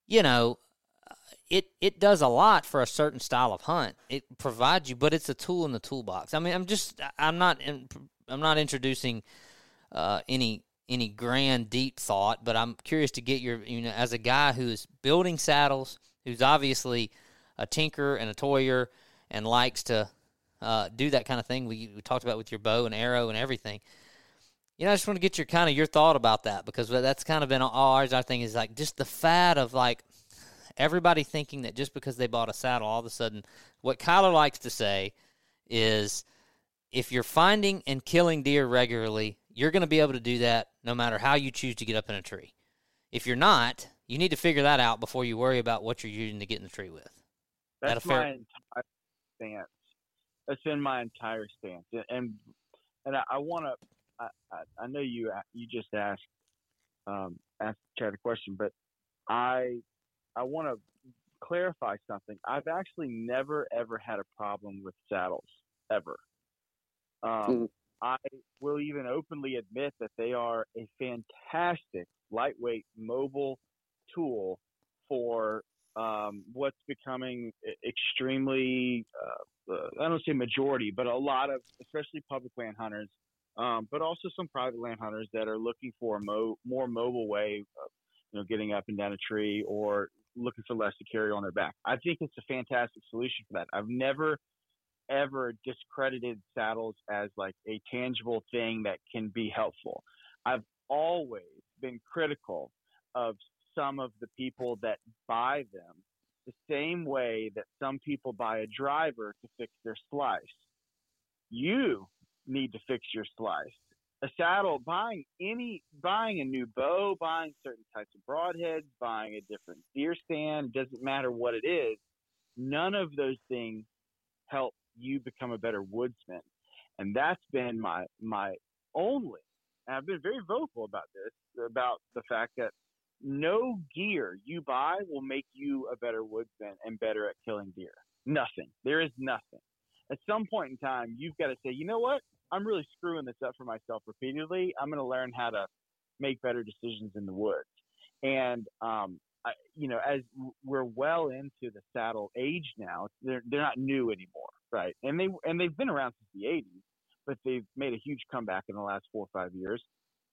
you know, it it does a lot for a certain style of hunt. It provides you, but it's a tool in the toolbox. I mean, I'm just I'm not I'm not introducing uh, any any grand deep thought, but I'm curious to get your you know as a guy who's building saddles, who's obviously a tinker and a toyer and likes to uh, do that kind of thing. We, we talked about with your bow and arrow and everything. You know, I just want to get your kind of your thought about that because that's kind of been all ours. I think is like just the fad of like everybody thinking that just because they bought a saddle, all of a sudden, what Kyler likes to say is if you're finding and killing deer regularly, you're going to be able to do that no matter how you choose to get up in a tree. If you're not, you need to figure that out before you worry about what you're using to get in the tree with. That That's fair- my entire stance. That's been my entire stance, and and, and I, I want to. I, I, I know you you just asked um, asked Chad a question, but I I want to clarify something. I've actually never ever had a problem with saddles ever. Um, I will even openly admit that they are a fantastic lightweight mobile tool for um, what's becoming extremely, uh, uh, I don't say majority, but a lot of, especially public land hunters, um, but also some private land hunters that are looking for a mo- more mobile way of, you know, getting up and down a tree or looking for less to carry on their back. I think it's a fantastic solution for that. I've never ever discredited saddles as like a tangible thing that can be helpful. I've always been critical of some of the people that buy them the same way that some people buy a driver to fix their slice. You need to fix your slice. A saddle, buying any, buying a new bow, buying certain types of broadheads, buying a different deer stand, doesn't matter what it is. None of those things help you become a better woodsman. And that's been my, my only, and I've been very vocal about this, about the fact that no gear you buy will make you a better woodsman and better at killing deer. Nothing. There is nothing. At some point in time, you've got to say, you know what? I'm really screwing this up for myself repeatedly. I'm going to learn how to make better decisions in the woods. And, um, I, you know, as we're well into the saddle age now, they're they're not new anymore, right? And they and they've been around since the '80s, but they've made a huge comeback in the last four or five years.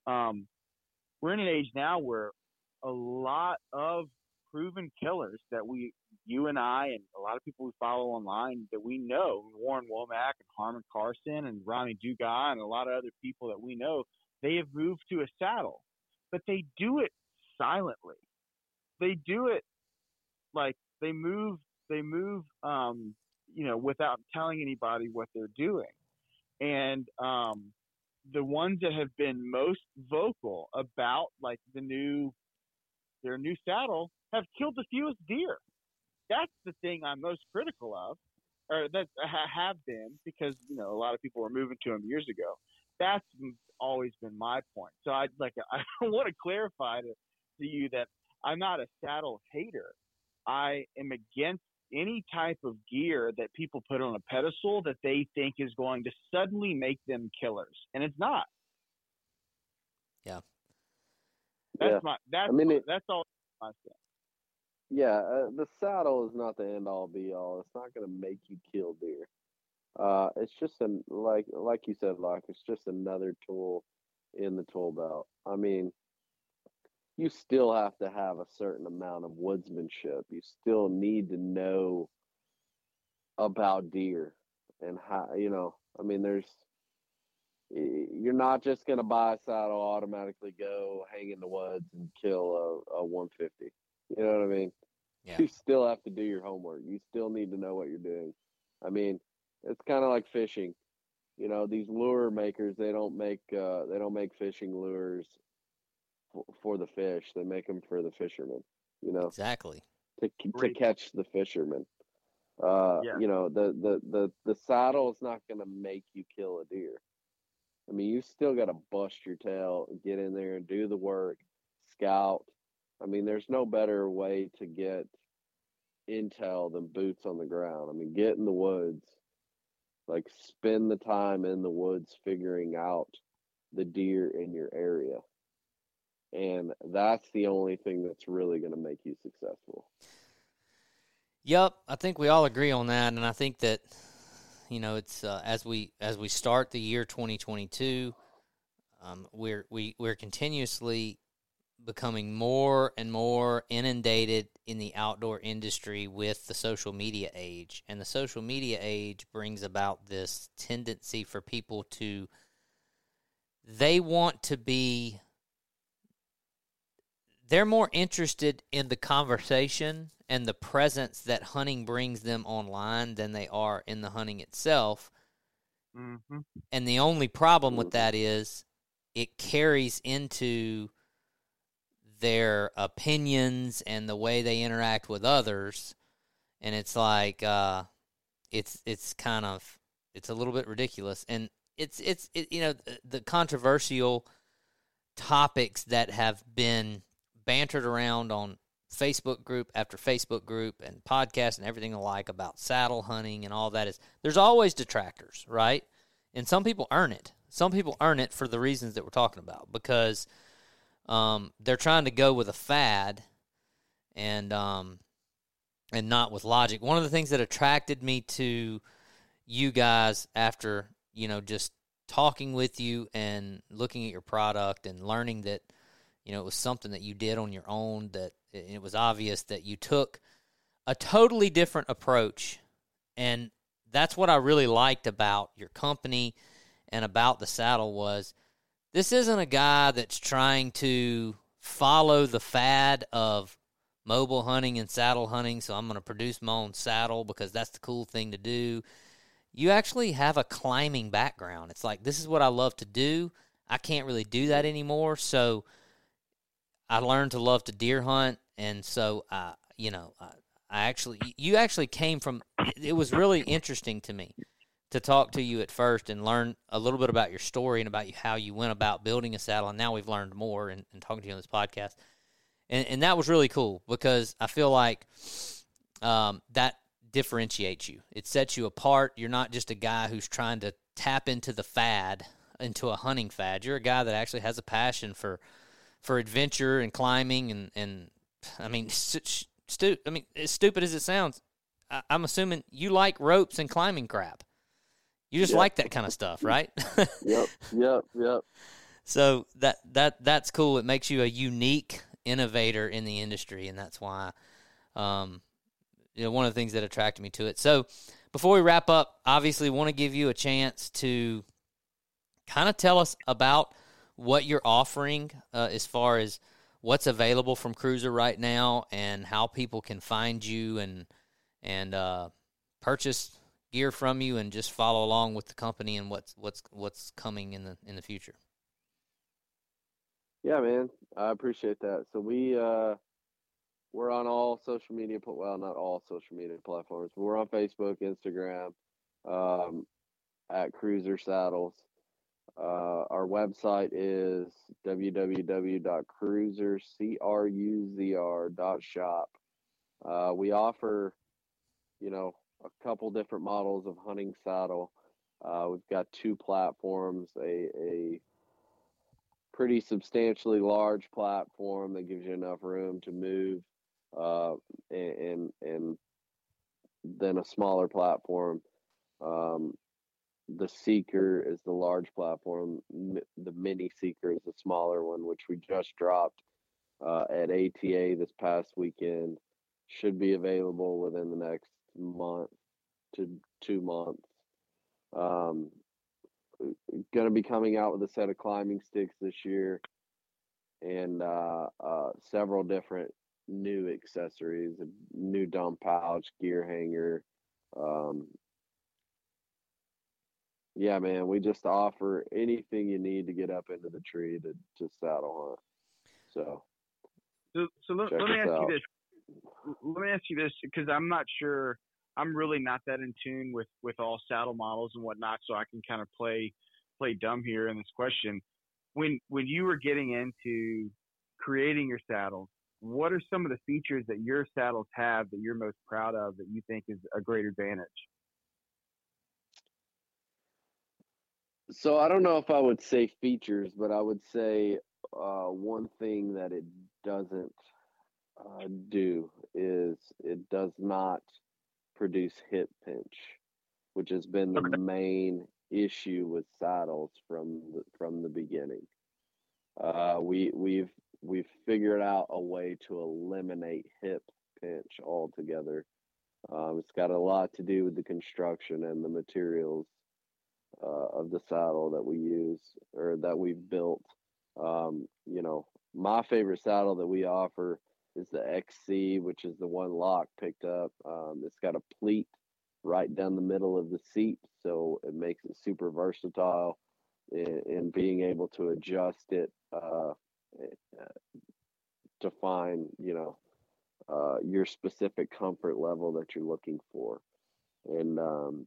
Um, we're in an age now where a lot of proven killers that we, you and I, and a lot of people we follow online that we know, Warren Womack and Harmon Carson and Ronnie Dugas and a lot of other people that we know, they have moved to a saddle, but they do it silently. They do it like they move, they move, um, you know, without telling anybody what they're doing. And, um, the ones that have been most vocal about like the new their new saddle have killed the fewest deer. That's the thing I'm most critical of, or that I have been because you know a lot of people were moving to them years ago. That's always been my point. So I like I want to clarify to, to you that I'm not a saddle hater. I am against any type of gear that people put on a pedestal that they think is going to suddenly make them killers, and it's not. Yeah. That's Yeah. my that's I mean, my- it- that's all I say. Yeah, uh, the saddle is not the end all be all. It's not going to make you kill deer. Uh, it's just an like like you said, Locke. It's just another tool in the tool belt. I mean, you still have to have a certain amount of woodsmanship. You still need to know about deer and how you know. I mean, there's you're not just going to buy a saddle, automatically go hang in the woods and kill a, a 150. You know what I mean? Yeah. You still have to do your homework. You still need to know what you're doing. I mean, it's kind of like fishing. You know, these lure makers, they don't make uh, they don't make fishing lures for, for the fish. They make them for the fishermen. You know, Exactly. to to catch the fishermen. Uh, Yeah. you know, the the the the saddle is not going to make you kill a deer. I mean, you still got to bust your tail, get in there and do the work, scout. I mean, there's no better way to get intel than boots on the ground. I mean, get in the woods, like spend the time in the woods figuring out the deer in your area. And that's the only thing that's really going to make you successful. Yep, I think we all agree on that, and I think that you know it's uh, as we as we start the year 2022, um, we're we we're continuously becoming more and more inundated in the outdoor industry with the social media age, and the social media age brings about this tendency for people to they want to be they're more interested in the conversation and the presence that hunting brings them online than they are in the hunting itself. Mm-hmm. And the only problem with that is it carries into their opinions and the way they interact with others. And it's like uh, it's it's kind of it's a little bit ridiculous. And it's it's it, you know the, the controversial topics that have been bantered around on Facebook group after Facebook group and podcast and everything alike about saddle hunting and all that is there's always detractors, right? And some people earn it. Some people earn it for the reasons that we're talking about because um, they're trying to go with a fad and um, and not with logic. One of the things that attracted me to you guys after you know just talking with you and looking at your product and learning that you know it was something that you did on your own that it, was obvious that you took a totally different approach, and that's what I really liked about your company and about the saddle was this isn't a guy that's trying to follow the fad of mobile hunting and saddle hunting, so I'm going to produce my own saddle because that's the cool thing to do. You actually have a climbing background. It's like this is what I love to do. I can't really do that anymore, so I learned to love to deer hunt, and so I, you know, I, I actually, you actually came from. It was really interesting to me to talk to you at first and learn a little bit about your story and about you, how you went about building a saddle. And now we've learned more and, talking to you on this podcast. And, and that was really cool because I feel like um, that differentiates you. It sets you apart. You're not just a guy who's trying to tap into the fad, into a hunting fad. You're a guy that actually has a passion for for adventure and climbing and and I mean, stu- I mean, as stupid as it sounds, I- am assuming you like ropes and climbing crap. You just yep. like that kind of stuff, right? yep, yep, yep. So that that that's cool. It makes you a unique innovator in the industry, and that's why, um, you know, one of the things that attracted me to it. So before we wrap up, obviously, want to give you a chance to kind of tell us about what you're offering uh, as far as what's available from CRUZR right now, and how people can find you and and uh, purchase gear from you and just follow along with the company and what's what's what's coming in the in the future. Yeah, man, I appreciate that. So we uh we're on all social media well not all social media platforms but we're on facebook instagram um, at CRUZR saddles uh, our website is www.cruisercruzr.shop uh, we offer you know a couple different models of hunting saddle. Uh, we've got two platforms, a, a pretty substantially large platform that gives you enough room to move, uh, and, and then a smaller platform. Um, the Seeker is the large platform. The Mini Seeker is the smaller one, which we just dropped uh, at ATA this past weekend. Should be available within the next month to two months. Um, going to be coming out with a set of climbing sticks this year and uh, uh, several different new accessories a new dump pouch gear hanger um, yeah man we just offer anything you need to get up into the tree to, to saddle hunt so so, so let, let me ask out. you this let me ask you this because I'm not sure. I'm really not that in tune with with all saddle models and whatnot, so I can kind of play play dumb here in this question. When when you were getting into creating your saddles, what are some of the features that your saddles have that you're most proud of that you think is a great advantage? So I don't know if I would say features, but I would say uh, one thing that it doesn't uh, do is it does not produce hip pinch, which has been the okay. main issue with saddles from the, from the beginning. Uh, we we've we've figured out a way to eliminate hip pinch altogether. Um, it's got a lot to do with the construction and the materials uh, of the saddle that we use or that we've built. Um, you know, my favorite saddle that we offer is the XC, which is the one Locke picked up. Um, it's got a pleat right down the middle of the seat, so it makes it super versatile in, in being able to adjust it uh, to find, you know, uh, your specific comfort level that you're looking for. And um,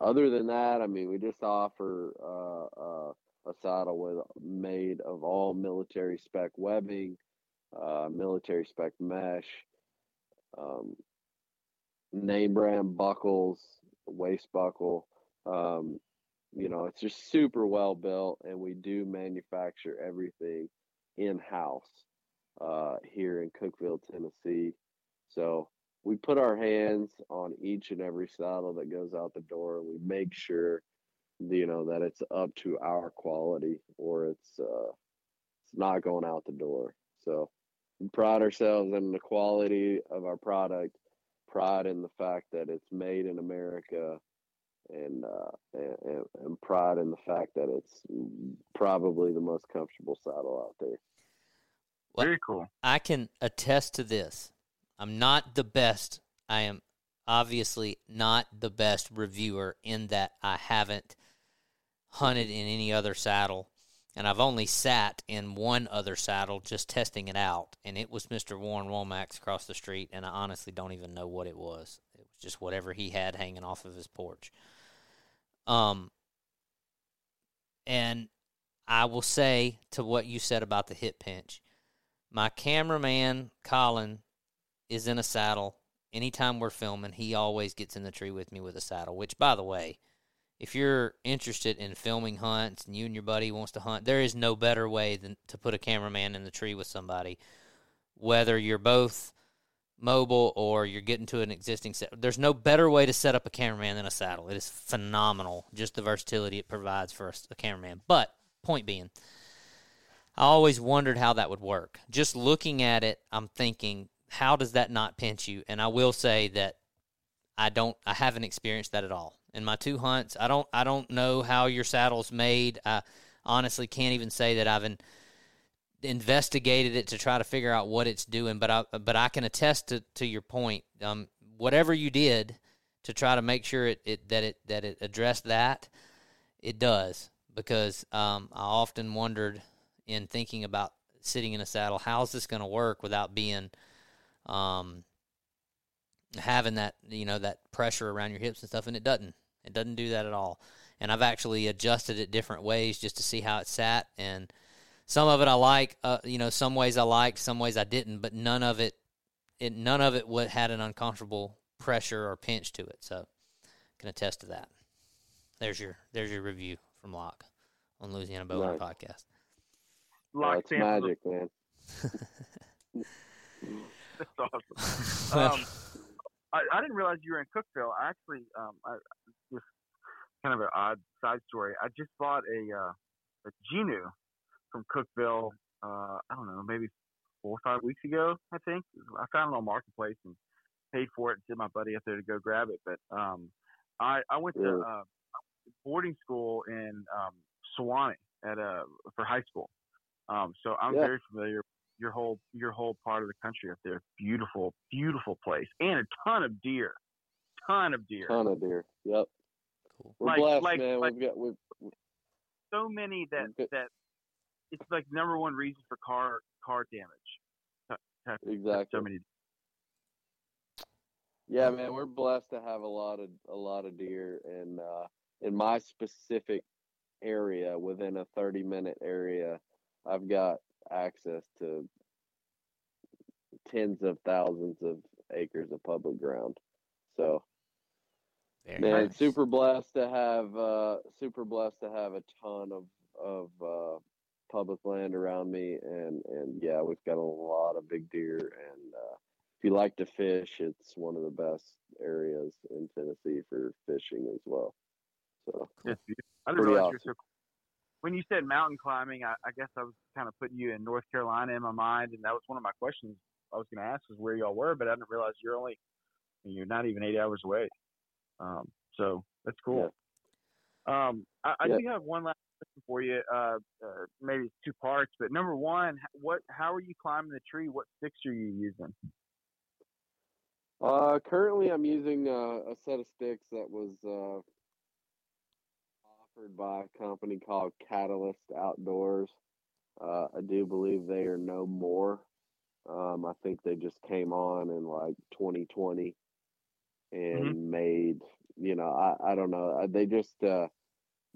other than that, I mean, we just offer uh, uh a saddle with made of all military spec webbing uh, military spec mesh, um, name brand buckles, waist buckle. Um, you know, it's just super well built, and we do manufacture everything in house uh, here in Cookeville, Tennessee. So we put our hands on each and every saddle that goes out the door. We make sure, you know, that it's up to our quality, or it's uh, it's not going out the door. So we pride ourselves in the quality of our product, pride in the fact that it's made in America, and uh, and, and pride in the fact that it's probably the most comfortable saddle out there. Well, Very cool. I can attest to this. I'm not the best. I am obviously not the best reviewer in that I haven't hunted in any other saddle. And I've only sat in one other saddle just testing it out. And it was Mr. Warren Womack's across the street. And I honestly don't even know what it was. It was just whatever he had hanging off of his porch. Um, and I will say to what you said about the hip pinch, my cameraman Colin is in a saddle. Anytime we're filming, he always gets in the tree with me with a saddle. Which, by the way, if you're interested in filming hunts and you and your buddy wants to hunt, there is no better way than to put a cameraman in the tree with somebody. Whether you're both mobile or you're getting to an existing set, there's no better way to set up a cameraman than a saddle. It is phenomenal, just the versatility it provides for a, cameraman. But point being, I always wondered how that would work. Just looking at it, I'm thinking, how does that not pinch you? And I will say that I don't, I haven't experienced that at all in my two hunts. I don't, I don't know how your saddle's made. I honestly can't even say that I've in, investigated it to try to figure out what it's doing. But I, but I can attest to, to your point. Um, whatever you did to try to make sure it, it that it that it addressed that, it does because um, I often wondered in thinking about sitting in a saddle, how's this going to work without being, um, having that you know that pressure around your hips and stuff, and it doesn't. It doesn't do that at all. And I've actually adjusted it different ways just to see how it sat, and some of it I like. Uh, you know, some ways I liked, some ways I didn't, but none of it, it none of it would had an uncomfortable pressure or pinch to it. So, can attest to that. There's your there's your review from Locke on Louisiana Bowhunter Nice. Podcast. Locke That's magic, man. That's awesome. Um, I, I didn't realize you were in Cookeville. I actually, um, I, just kind of an odd side story. I just bought a uh, a Genu from Cookeville. Uh, I don't know, maybe four or five weeks ago. I think I found it on Marketplace and paid for it and sent my buddy up there to go grab it. But um, I I went to uh, boarding school in um, Sewanee at a for high school. Um, so I'm Yeah. very familiar your whole your whole part of the country up there. Beautiful, beautiful place, and a ton of deer, ton of deer. Ton of deer. Yep. Cool. We're Like- blessed, like- man. like- We've got we've So many that We've got- that it's like number one reason for car car damage. To- to have exactly. So many. Yeah, man, we're blessed to have a lot of a lot of deer, and uh, in my specific area, within a thirty minute area, I've got access to tens of thousands of acres of public ground. So, Very man, nice. super blessed to have uh, super blessed to have a ton of of uh, public land around me, and and yeah, we've got a lot of big deer, and uh, if you like to fish, it's one of the best areas in Tennessee for fishing as well. So It's beautiful. I didn't Pretty realize you were so. When you said mountain climbing, I, I guess I was kind of putting you in North Carolina in my mind, and that was one of my questions I was going to ask was where y'all were, but I didn't realize you're only you're not even eight hours away. Um, so that's cool. Um, I, I Yeah. do have one last question for you. Uh, uh, maybe it's two parts, but number one, what? How are you climbing the tree? What sticks are you using? Uh, currently, I'm using uh, a set of sticks that was uh, offered by a company called Catalyst Outdoors. Uh, I do believe they are no more. Um, I think they just came on in like 2020 and made, you know, I, I don't know. Uh, They just, uh,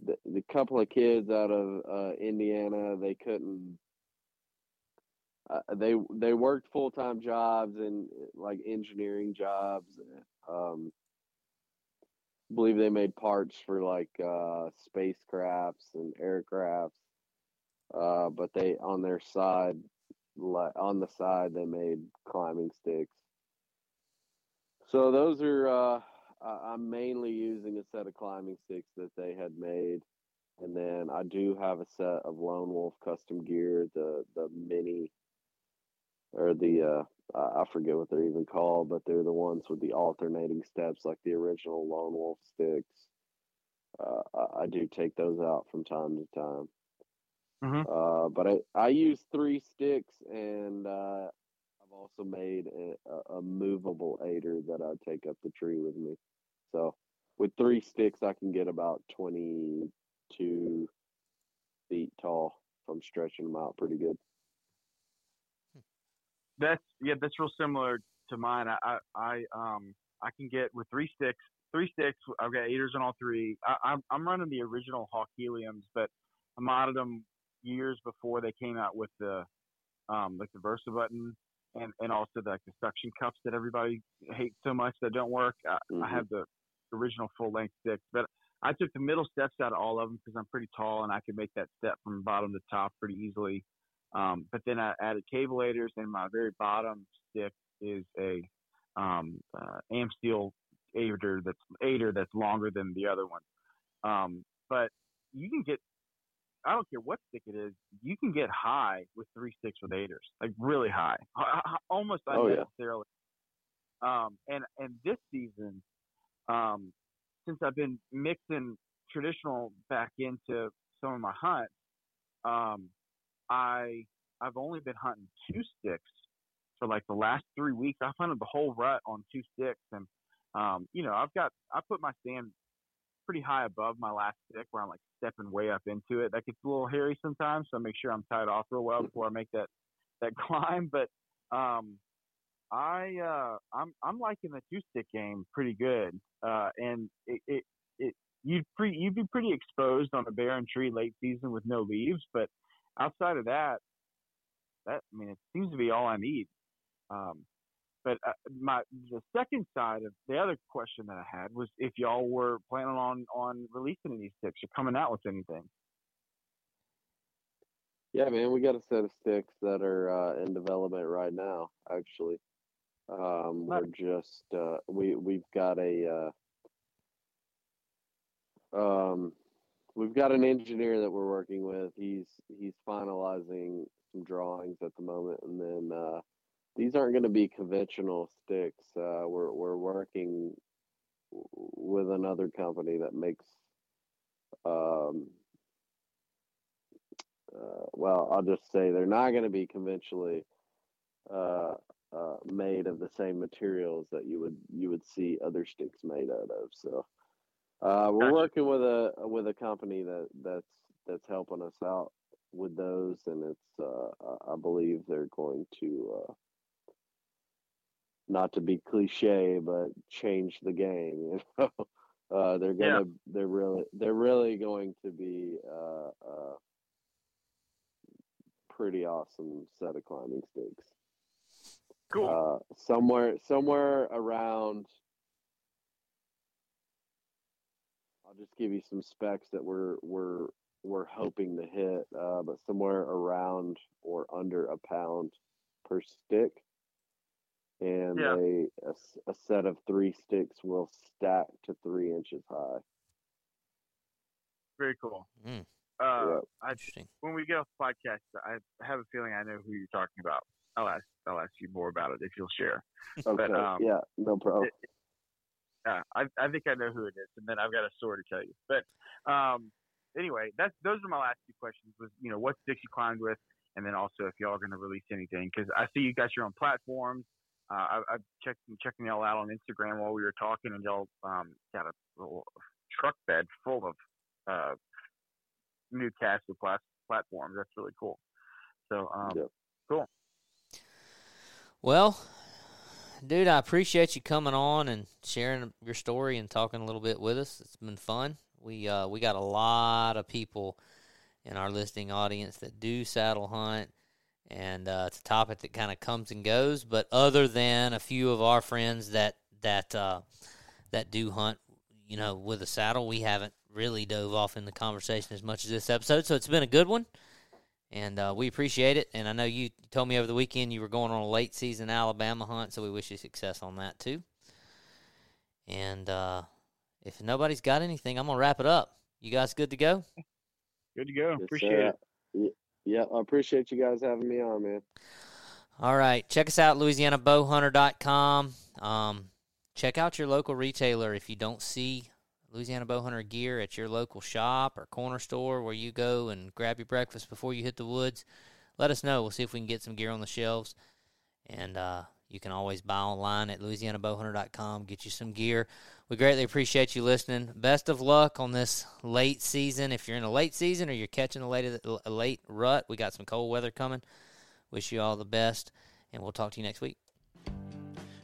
the, the couple of kids out of uh, Indiana, they couldn't uh, they they worked full time jobs and like engineering jobs. Um, believe they made parts for like uh, spacecrafts and aircrafts. Uh, but they on their side, like on the side, they made climbing sticks. So those are uh, I'm mainly using a set of climbing sticks that they had made. And then I do have a set of Lone Wolf custom gear, the the mini or the uh, I forget what they're even called, but they're the ones with the alternating steps, like the original Lone Wolf sticks. Uh, I, I, do take those out from time to time. Mm-hmm. Uh, but I, I use three sticks, and uh, I've also made a, a, movable aider that I take up the tree with me. So with three sticks, I can get about 22 feet tall I'm stretching them out pretty good. That's yeah, that's real similar to mine. I I, I um I can get with three sticks, three sticks. I've got aiders on all three. I, I'm I'm running the original Hawk Heliums, but I modded them years before they came out with the um like the Versa button and and also the, like the suction cups that everybody hates so much that don't work. I, mm-hmm. I have the original full length sticks, but I took the middle steps out of all of them because I'm pretty tall and I could make that step from bottom to top pretty easily. Um, but then I added cable aiders, and my very bottom stick is a um, uh, Amsteel aider that's aider that's longer than the other one. Um, but you can get I don't care what stick it is, you can get high with three sticks with aiders, like really high, almost oh, unnecessarily. Yeah. Um, and and this season, um, since I've been mixing traditional back into some of my hunts, um, I I've only been hunting two sticks for like the last three weeks. I've hunted the whole rut on two sticks, and um, you know I've got I put my stand pretty high above my last stick where I'm like stepping way up into it. That gets a little hairy sometimes, so I make sure I'm tied off real well before I make that that climb. But um, I uh, I'm I'm liking the two stick game pretty good, uh, and it, it it you'd pre you'd be pretty exposed on a barren tree late season with no leaves, but outside of that, that I mean it seems to be all I need. Um, but uh, my the second side of the other question that I had was if y'all were planning on on releasing any sticks or coming out with anything. Yeah, man, we got a set of sticks that are uh, in development right now. Actually, um, we're just uh, we we've got a uh, um, we've got an engineer that we're working with. He's he's finalizing some drawings at the moment, and then uh, these aren't going to be conventional sticks. Uh, we're we're working with another company that makes. Um, uh, well, I'll just say they're not going to be conventionally uh, uh, made of the same materials that you would you would see other sticks made out of. So uh, we're gotcha. working with a with a company that that's that's helping us out with those, and it's uh, I believe they're going to uh, not to be cliche, but change the game. You know, uh, they're gonna yeah. they're really they're really going to be uh, uh, pretty awesome set of climbing sticks. Cool. Uh, somewhere somewhere around. I'll just give you some specs that we're we're we're hoping to hit, uh, but somewhere around or under a pound per stick and yeah. a, a, a, set of three sticks will stack to three inches high. Very cool. Mm. Uh, yep. I, when we get off the podcast, I have a feeling I know who you're talking about. I'll ask I'll ask you more about it if you'll share. Okay. But, um, yeah, no problem. It, uh, I I think I know who it is, and then I've got a story to tell you. But um, anyway, that's those are my last two questions. Was you know what sticks you climbed with, and then also if y'all are going to release anything because I see you got your own platforms. Uh, I, I've checked checking y'all out on Instagram while we were talking, and y'all um, got a little truck bed full of uh, new casted plat- platforms. That's really cool. So um, yep. cool. Well, dude, I appreciate you coming on and sharing your story and talking a little bit with us. It's been fun. We uh, we got a lot of people in our listening audience that do saddle hunt and uh, it's a topic that kind of comes and goes. But other than a few of our friends that that uh, that do hunt, you know, with a saddle, we haven't really dove off in the conversation as much as this episode. So it's been a good one, and uh, we appreciate it. And I know you told me over the weekend you were going on a late season Alabama hunt, so we wish you success on that too. And uh, if nobody's got anything, I'm gonna wrap it up. You guys good to go? Good to go. Appreciate it. Yeah, I appreciate you guys having me on, man. All right. Check us out, LouisianaBowhunter.com. Um, check out your local retailer if you don't see Louisiana Bowhunter gear at your local shop or corner store where you go and grab your breakfast before you hit the woods. Let us know. We'll see if we can get some gear on the shelves. And uh, you can always buy online at LouisianaBowhunter.com, get you some gear. We greatly appreciate you listening. Best of luck on this late season. If you're in a late season or you're catching a late, a late rut, we got some cold weather coming. Wish you all the best, and we'll talk to you next week.